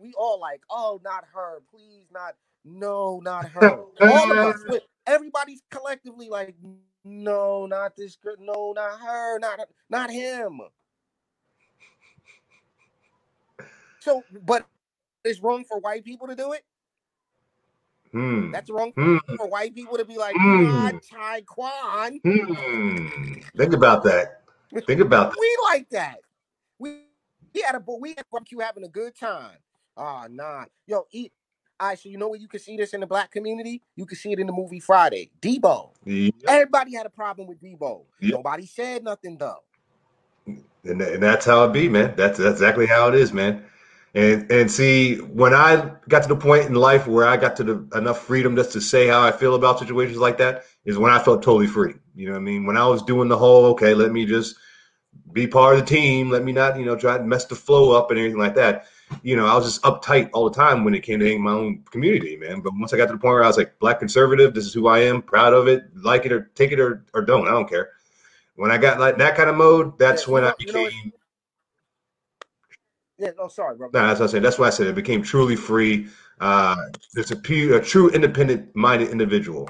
We all like, oh, not her, please, not no, not her. [laughs] All of us, everybody's collectively like, no, not this girl, no, not her, not not him. So, but it's wrong for white people to do it. hmm, That's wrong hmm, for white people to be like, not Taekwon. hmm. Think about that. Think about that. [laughs] We like that. We we had a we had barbecue having a good time. Ah, nah, yo, eat. All right, so you know where you can see this in the black community? You can see it in the movie Friday. Debo. Yep. Everybody had a problem with Debo. Yep. Nobody said nothing though. And, and that's how it be, man. That's that's exactly how it is, man. And and see, when I got to the point in life where I got to the enough freedom just to say how I feel about situations like that, is when I felt totally free. You know what I mean? When I was doing the whole, okay, let me just be part of the team, let me not, you know, try to mess the flow up and anything like that. You know, I was just uptight all the time when it came to my own community, man. But once I got to the point where I was like, black conservative, this is who I am, proud of it, like it or take it or, or don't, I don't care. When I got like that kind of mode, that's Yeah, when I know- you know what- became Yeah, no, sorry, bro. no, as I said, that's why I said it became truly free. Uh, there's a, pu- a true independent minded individual.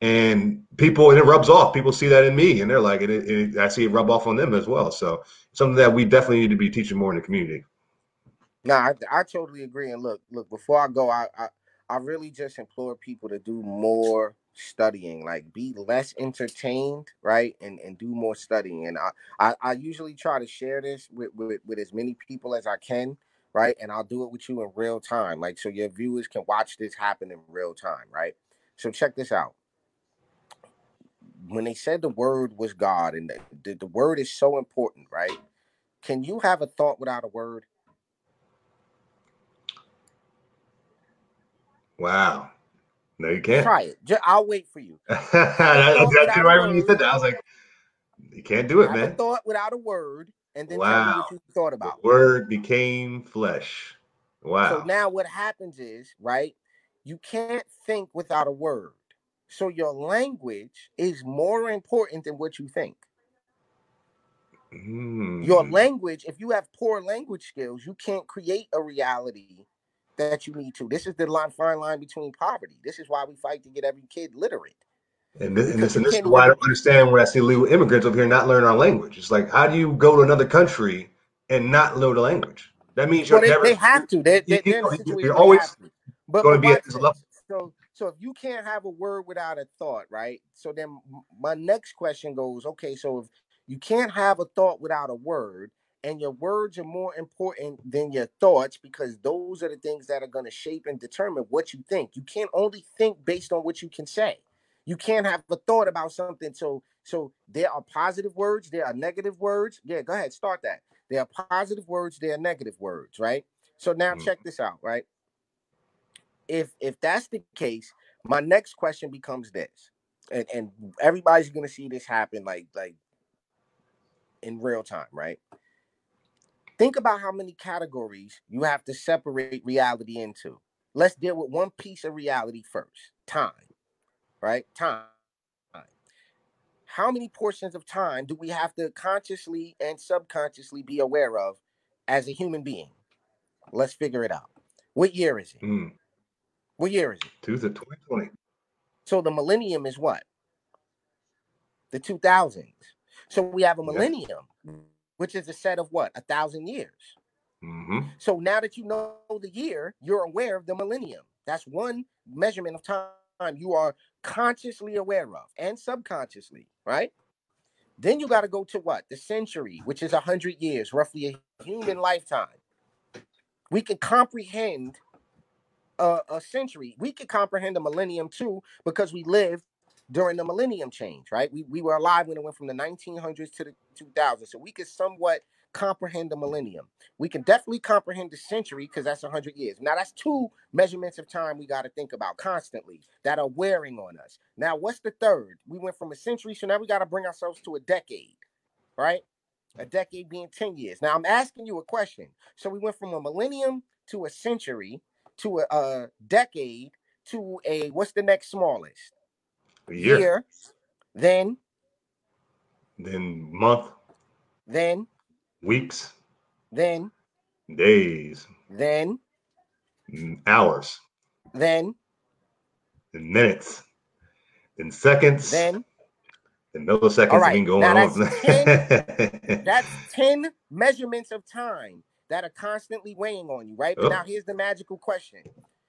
and people and it rubs off. People see that in me, and they're like, it, it, I see it rub off on them as well. So something that we definitely need to be teaching more in the community. No, I, I totally agree. And look, look, before I go, I, I I really just implore people to do more studying, like be less entertained, right? And and do more studying. And I I, I usually try to share this with, with with as many people as I can, right? And I'll do it with you in real time, like so your viewers can watch this happen in real time, right? So check this out. When they said the word was God, and the, the, the word is so important, right? Can you have a thought without a word? Wow. No, you can't. Try it. Just, I'll wait for you. [laughs] That's right when you said that. I was like, you can't do it, man. thought without a word, and then tell me Wow. what you thought The about. word became flesh. Wow. So now what happens is, right? You can't think without a word. So your language is more important than what you think. Your Mm. language, if you have poor language skills, you can't create a reality that you need to. This is the line, fine line between poverty. This is why we fight to get every kid literate. And this, and this, and this is why I don't understand when I see illegal immigrants over here not learn our language. It's like, how do you go to another country and not know the language? That means you're Well, never. they have to. They, they, you- they're you- always. But, gonna be at this. level. So, so if you can't have a word without a thought, right? So then my next question goes, okay, so if you can't have a thought without a word, and your words are more important than your thoughts because those are the things that are going to shape and determine what you think. You can't only think based on what you can say. You can't have a thought about something. So, so there are positive words, there are negative words. Yeah, go ahead, start that. There are positive words, there are negative words, right? So now Mm. check this out, right? If if that's the case, my next question becomes this, and and everybody's gonna see this happen like like in real time, right? Think about how many categories you have to separate reality into. Let's deal with one piece of reality first time, right? Time. How many portions of time do we have to consciously and subconsciously be aware of as a human being? Let's figure it out. What year is it? Mm. What year is it? To 2020. So the millennium is what? The 2000s. So we have a Yeah. Which is a set of what? A thousand years. hmm So now that you know the year, you're aware of the millennium. That's one measurement of time you are consciously aware of and subconsciously, right? Then you got to go to what? The century, which is a hundred years, roughly a human lifetime. We can comprehend a, a century. We can comprehend a millennium too because we lived during the millennium change, right? We, we were alive when it went from the 1900s to the 2000s. So we could somewhat comprehend the millennium. We can definitely comprehend the century because that's 100 years. Now, that's two measurements of time we got to think about constantly that are wearing on us. Now, what's the third? We went from a century, so now we got to bring ourselves to a decade, right? A decade being 10 years. Now, I'm asking you a question. So we went from a millennium to a century to a, a decade to a what's the next smallest? A year. Then, Then month, then, weeks, then, days, then, mm, hours, then, then minutes, then seconds, then. then milliseconds. All right, going now on. [laughs] That's 10 measurements of time that are constantly weighing on you, right? But Oh. now here's the magical question.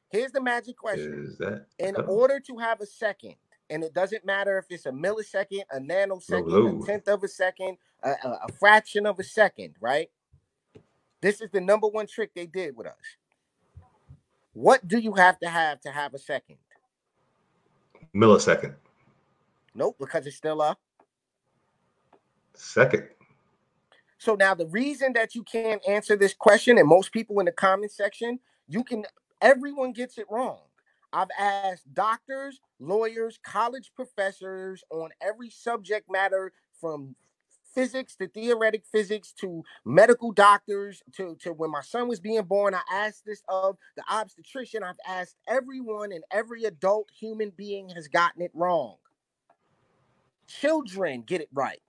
Here's the magic question. Is that In order to have a second, and it doesn't matter if it's a millisecond, a nanosecond, Lord. a tenth of a second, a, a, a fraction of a second, right? This is the number one trick they did with us. What do you have to have to have a second? millisecond? Nope, because it's still a Second. So now the reason that you can't answer this question, and most people in the comment section, you can everyone gets it wrong. I've asked doctors, lawyers, college professors on every subject matter from physics to theoretic physics to medical doctors to, to when my son was being born. I asked this of the obstetrician. I've asked everyone, and every adult human being has gotten it wrong. Children get it right.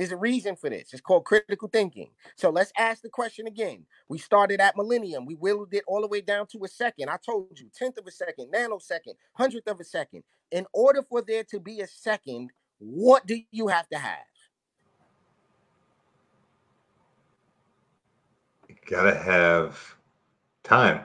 There's a reason for this. It's called critical thinking. So let's ask the question again. We started at millennium. We whittled it all the way down to a second. I told you, tenth of a second, nanosecond, hundredth of a second. In order for there to be a second, what do you have to have? You gotta have time.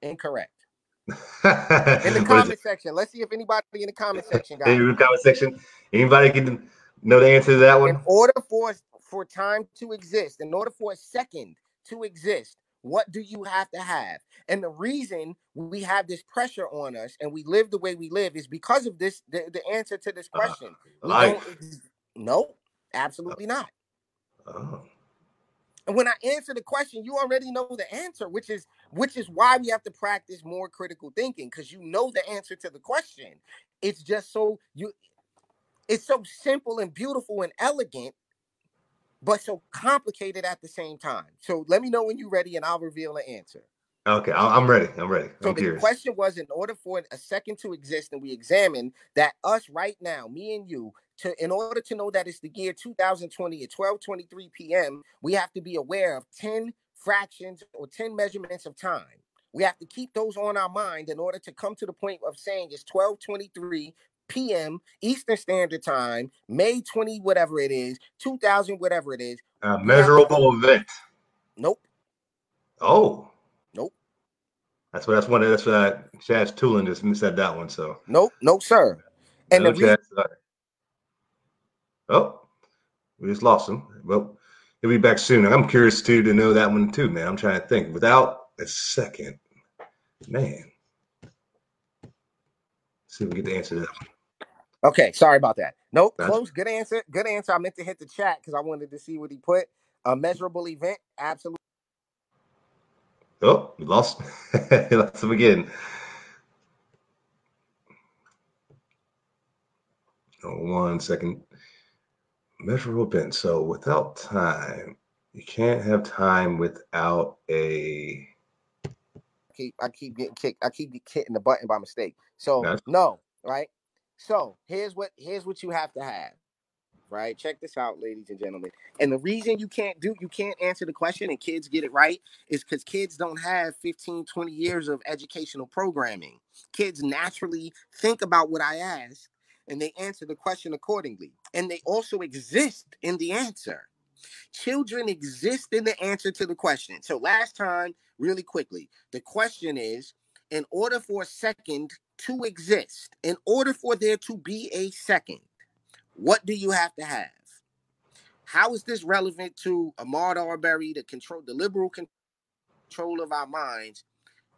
Incorrect. [laughs] in the comment section, let's see if anybody in the comment [laughs] section got in the comment section. Anybody can know the answer to that one? In order for for time to exist, in order for a second to exist, what do you have to have? And the reason we have this pressure on us and we live the way we live is because of this. The, the answer to this uh, question. Uh, life. no, absolutely not. Oh. And when I answer the question, you already know the answer, which is which is why we have to practice more critical thinking because you know the answer to the question. It's just so you it's so simple and beautiful and elegant, but so complicated at the same time. So let me know when you're ready and I'll reveal the answer. Okay, I'm ready. I'm ready. I'm so curious. the question was in order for a second to exist, and we examine that us right now, me and you, to in order to know that it's the year 2020 at 12:23 p.m., we have to be aware of 10 fractions or 10 measurements of time. We have to keep those on our mind in order to come to the point of saying it's 12:23 p.m. Eastern Standard Time, May 20, whatever it is, 2000, whatever it is. A measurable event. Nope. Oh. Nope. That's what that's one. That's what Chaz Tulin just said that one. So. Nope. Nope, sir. And no, the Chaz, uh, oh, we just lost him. Well, he'll be back soon. I'm curious too to know that one too, man. I'm trying to think. Without a second, man. see if we get the answer to that one. Okay, sorry about that. Nope, That's... close. Good answer. Good answer. I meant to hit the chat because I wanted to see what he put. A measurable event. Absolutely. Oh, we [laughs] lost. him again. Oh, one second. Measurable event. So without time, you can't have time without a. I keep I keep getting kicked. I keep hitting the button by mistake. So That's... no, right? So here's what here's what you have to have. Right? Check this out, ladies and gentlemen. And the reason you can't do you can't answer the question and kids get it right is because kids don't have 15, 20 years of educational programming. Kids naturally think about what I ask and they answer the question accordingly. And they also exist in the answer. Children exist in the answer to the question. So last time, really quickly, the question is in order for a second to exist, in order for there to be a second, what do you have to have? How is this relevant to Ahmaud Arbery, the control, the liberal control of our minds?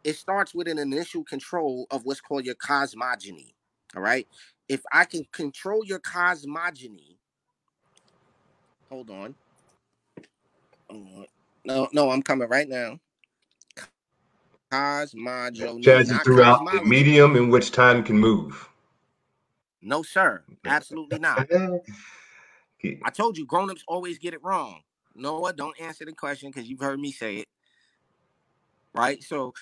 It starts with an initial control of what's called your cosmogony. All right. If I can control your cosmogony, hold on. No, no, I'm coming right now. Cosmogony. Chaz throughout the medium in which time can move. No, sir. Absolutely not. [laughs] I told you, grown-ups always get it wrong. Noah, don't answer the question because you've heard me say it. Right? So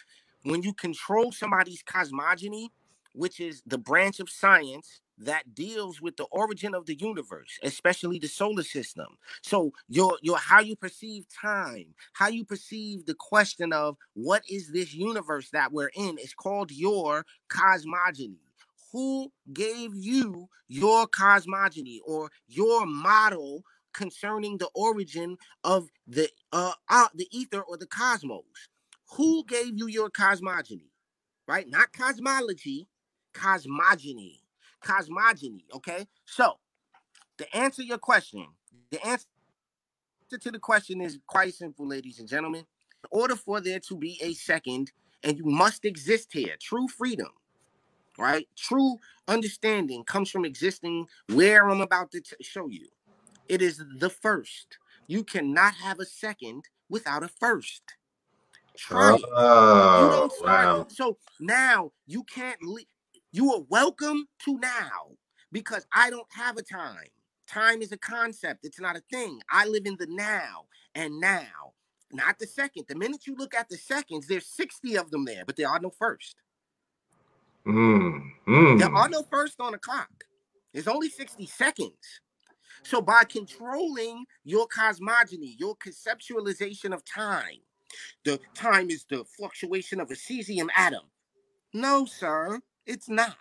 when you control somebody's cosmogony, which is the branch of science that deals with the origin of the universe, especially the solar system. So your your how you perceive time, how you perceive the question of what is this universe that we're in is called your cosmogony. Who gave you your cosmogony or your model concerning the origin of the uh, uh the ether or the cosmos? Who gave you your cosmogony? Right? Not cosmology, cosmogony cosmogony. Okay, so to answer your question, the answer to the question is quite simple, ladies and gentlemen. In order for there to be a second, and you must exist here, true freedom, right? True understanding comes from existing where I'm about to t- show you. It is the first. You cannot have a second without a first. Try it. Oh, you don't start. Wow. So now you can't leave. You are welcome to now because I don't have a time. Time is a concept, it's not a thing. I live in the now and now, not the second. The minute you look at the seconds, there's 60 of them there, but there are no first. Mm, mm. There are no first on the clock. There's only 60 seconds. So by controlling your cosmogony, your conceptualization of time, the time is the fluctuation of a cesium atom. No, sir, it's not.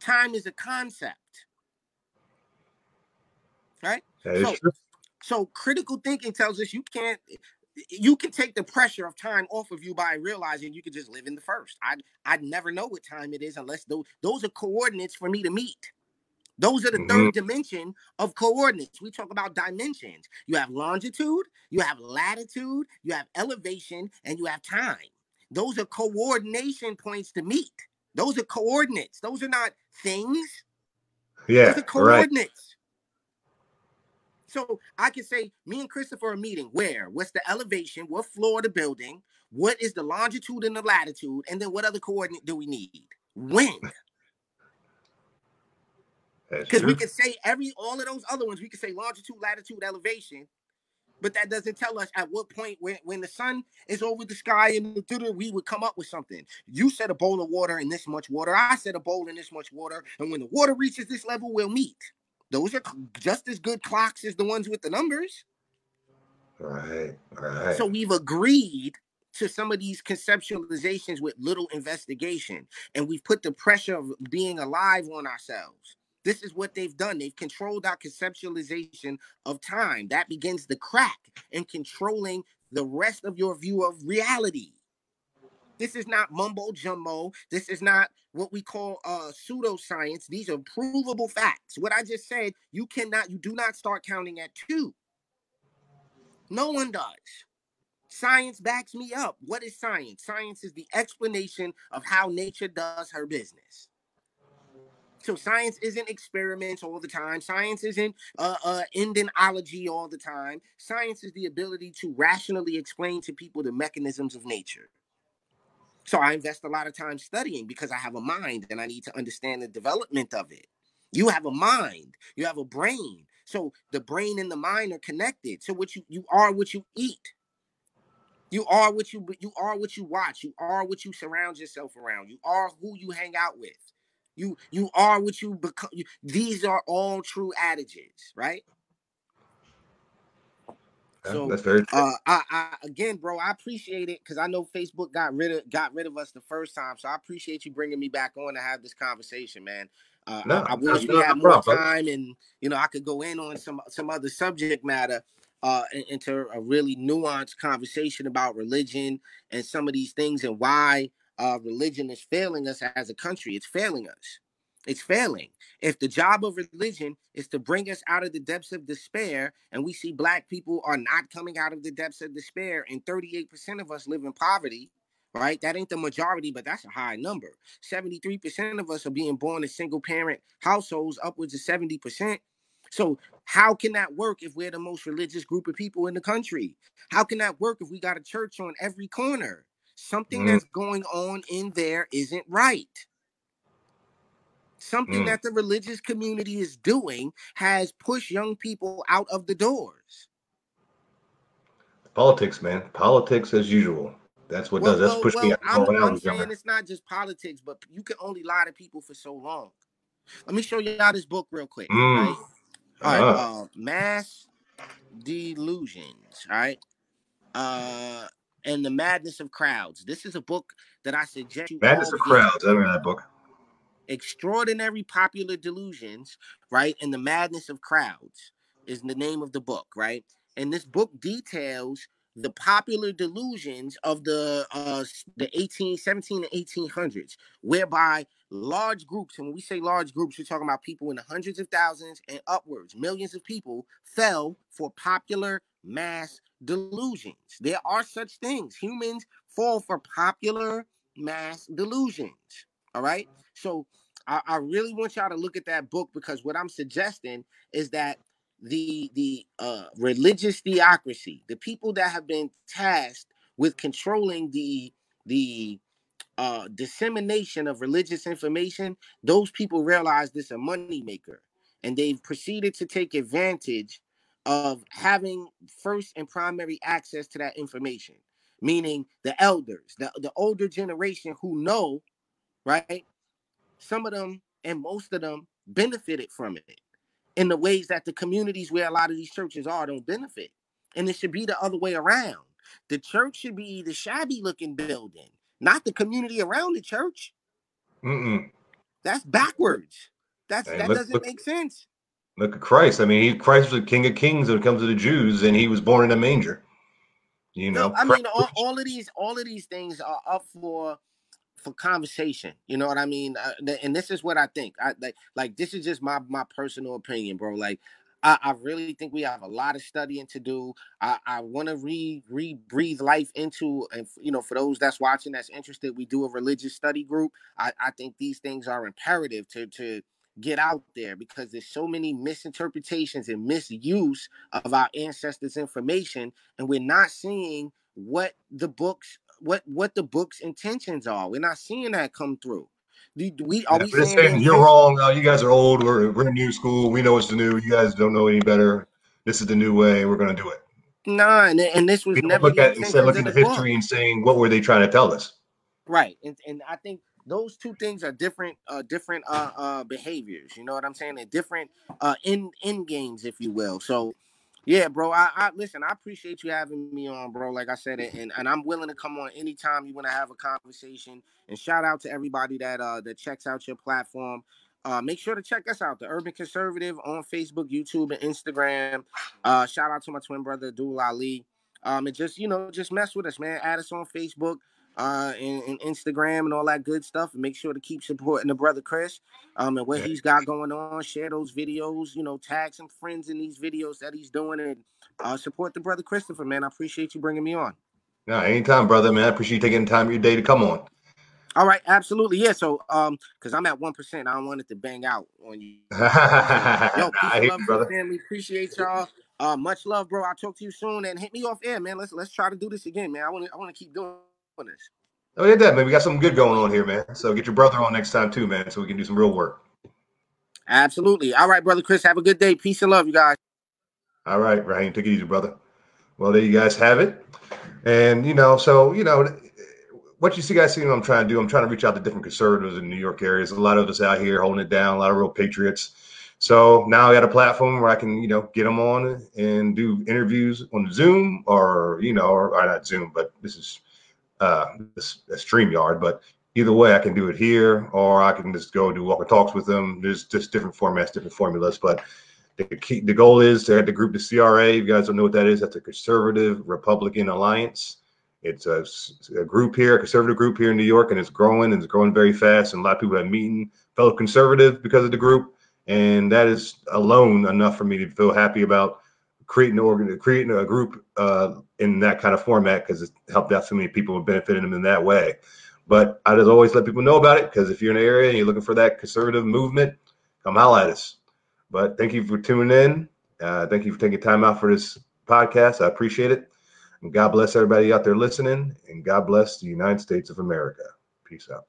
Time is a concept. Right? So, so critical thinking tells us you can't you can take the pressure of time off of you by realizing you can just live in the first. I'd I'd never know what time it is unless those those are coordinates for me to meet. Those are the mm-hmm. third dimension of coordinates. We talk about dimensions. You have longitude, you have latitude, you have elevation, and you have time. Those are coordination points to meet. Those are coordinates. Those are not things. Yeah. Those are coordinates. Right. So I can say, me and Christopher are meeting where? What's the elevation? What floor of the building? What is the longitude and the latitude? And then what other coordinate do we need? When? [laughs] Because we can say every all of those other ones, we can say longitude, latitude, elevation, but that doesn't tell us at what point when, when the sun is over the sky and the we would come up with something. You said a bowl of water and this much water. I said a bowl and this much water. And when the water reaches this level, we'll meet. Those are just as good clocks as the ones with the numbers. Right, right. So we've agreed to some of these conceptualizations with little investigation, and we've put the pressure of being alive on ourselves. This is what they've done. They've controlled our conceptualization of time. That begins the crack in controlling the rest of your view of reality. This is not mumbo jumbo. This is not what we call uh, pseudoscience. These are provable facts. What I just said, you cannot, you do not start counting at two. No one does. Science backs me up. What is science? Science is the explanation of how nature does her business. So science isn't experiments all the time. Science isn't uh, uh, all the time. Science is the ability to rationally explain to people the mechanisms of nature. So I invest a lot of time studying because I have a mind and I need to understand the development of it. You have a mind, you have a brain. So the brain and the mind are connected. So what you you are what you eat. You are what you you are what you watch. You are what you surround yourself around. You are who you hang out with. You you are what you become. You, these are all true adages, right? So that's very true. Uh, I, I again, bro, I appreciate it because I know Facebook got rid of got rid of us the first time. So I appreciate you bringing me back on to have this conversation, man. Uh, no, I, I wish we had more problem. time and you know I could go in on some some other subject matter uh into a really nuanced conversation about religion and some of these things and why uh religion is failing us as a country. It's failing us. It's failing. If the job of religion is to bring us out of the depths of despair, and we see black people are not coming out of the depths of despair, and 38% of us live in poverty, right? That ain't the majority, but that's a high number. 73% of us are being born in single parent households, upwards of 70%. So, how can that work if we're the most religious group of people in the country? How can that work if we got a church on every corner? Something mm. that's going on in there isn't right something mm. that the religious community is doing has pushed young people out of the doors. Politics, man. Politics as usual. That's what well, does. That's well, push well, me out. I'm, I'm saying it's not just politics, but you can only lie to people for so long. Let me show you out this book real quick. Mm. Right? All right, uh, uh, mass delusions. All right, uh, and the madness of crowds. This is a book that I suggest you. Madness of crowds. I remember that book. Extraordinary Popular Delusions, right? And the Madness of Crowds is the name of the book, right? And this book details the popular delusions of the uh the 18 17 and 1800s whereby large groups and when we say large groups we're talking about people in the hundreds of thousands and upwards millions of people fell for popular mass delusions. There are such things. Humans fall for popular mass delusions all right? So I, I really want y'all to look at that book because what I'm suggesting is that the the uh, religious theocracy, the people that have been tasked with controlling the the uh, dissemination of religious information, those people realize this a moneymaker, and they've proceeded to take advantage of having first and primary access to that information. Meaning the elders, the, the older generation who know, right, some of them and most of them benefited from it. in the ways that the communities where a lot of these churches are don't benefit. And it should be the other way around. The church should be the shabby looking building, not the community around the church. Mm-mm. That's backwards. That's Hey, that doesn't look- make sense. Look at Christ. I mean, he, Christ was the King of Kings when it comes to the Jews, and he was born in a manger. You know, No, I mean all, all of these all of these things are up for for conversation. You know what I mean? Uh, and this is what I think. I like like this is just my my personal opinion, bro. Like I, I really think we have a lot of studying to do. I, I want to re re breathe life into and f- you know for those that's watching that's interested, we do a religious study group. I, I think these things are imperative to to get out there because there's so many misinterpretations and misuse of our ancestors' information and we're not seeing what the books what what the book's intentions are. We're not seeing that come through. Do, do we are Yeah, we saying saying you're wrong. Uh, you guys are old. We're, we're new school. We know what's the new. You guys don't know any better. This is the new way. We're going to do it. Nah, and, and this was We never look at instead of looking at the book. history and saying what were they trying to tell us. Right. And and I think those two things are different uh different uh uh behaviors. You know what I'm saying? They're different uh in in games, if you will. So yeah, bro. I, I listen, I appreciate you having me on, bro. Like I said, and, and I'm willing to come on anytime you want to have a conversation. And shout out to everybody that uh that checks out your platform. Uh, make sure to check us out, the Urban Conservative on Facebook, YouTube, and Instagram. Uh, shout out to my twin brother, Abdul Ali. Um, and just you know, just mess with us, man. Add us on Facebook uh, and, and Instagram and all that good stuff. And make sure to keep supporting the brother Chris um, and what he's got going on. Share those videos, you know, tag some friends in these videos that he's doing and uh, support the brother Christopher, man. I appreciate you bringing me on. No, anytime, brother, man. I appreciate you taking the time of your day to come on. All right, absolutely. Yeah, so um, because I'm at one percent, I don't want it to bang out on you. [laughs] Yo, peace hear and you, love brother. family. Appreciate y'all. Uh, much love, bro. I'll talk to you soon and hit me off air, man. Let's let's try to do this again, man. I want to I want to keep doing Oh, yeah, that man. We got something good going on here, man. So get your brother on next time too, man, so we can do some real work. Absolutely. All right, brother Chris. Have a good day. Peace and love, you guys. All right, Raheem, take it easy, brother. Well, there you guys have it. And you know, so you know, what you see guys see what I'm trying to do. I'm trying to reach out to different conservatives in New York areas. A lot of us out here holding it down, a lot of real patriots. So now I got a platform where I can, you know, get them on and do interviews on Zoom or, you know, or, or not Zoom, but this is uh a StreamYard. But either way, I can do it here or I can just go do walk and talks with them. There's just different formats, different formulas. But the key, the goal is to have the group, the CRA. You guys don't know what that is. That's a Conservative Republican Alliance. It's a group here, a conservative group here in New York, and it's growing and it's growing very fast. And a lot of people are meeting fellow conservative because of the group, and that is alone enough for me to feel happy about creating an organ, creating a group uh, in that kind of format because it's helped out so many people and benefited them in that way. But I just always let people know about it because if you're in the area and you're looking for that conservative movement, come holla at us. But thank you for tuning in. Uh, thank you for taking time out for this podcast. I appreciate it. And God bless everybody out there listening. And God bless the United States of America. Peace out.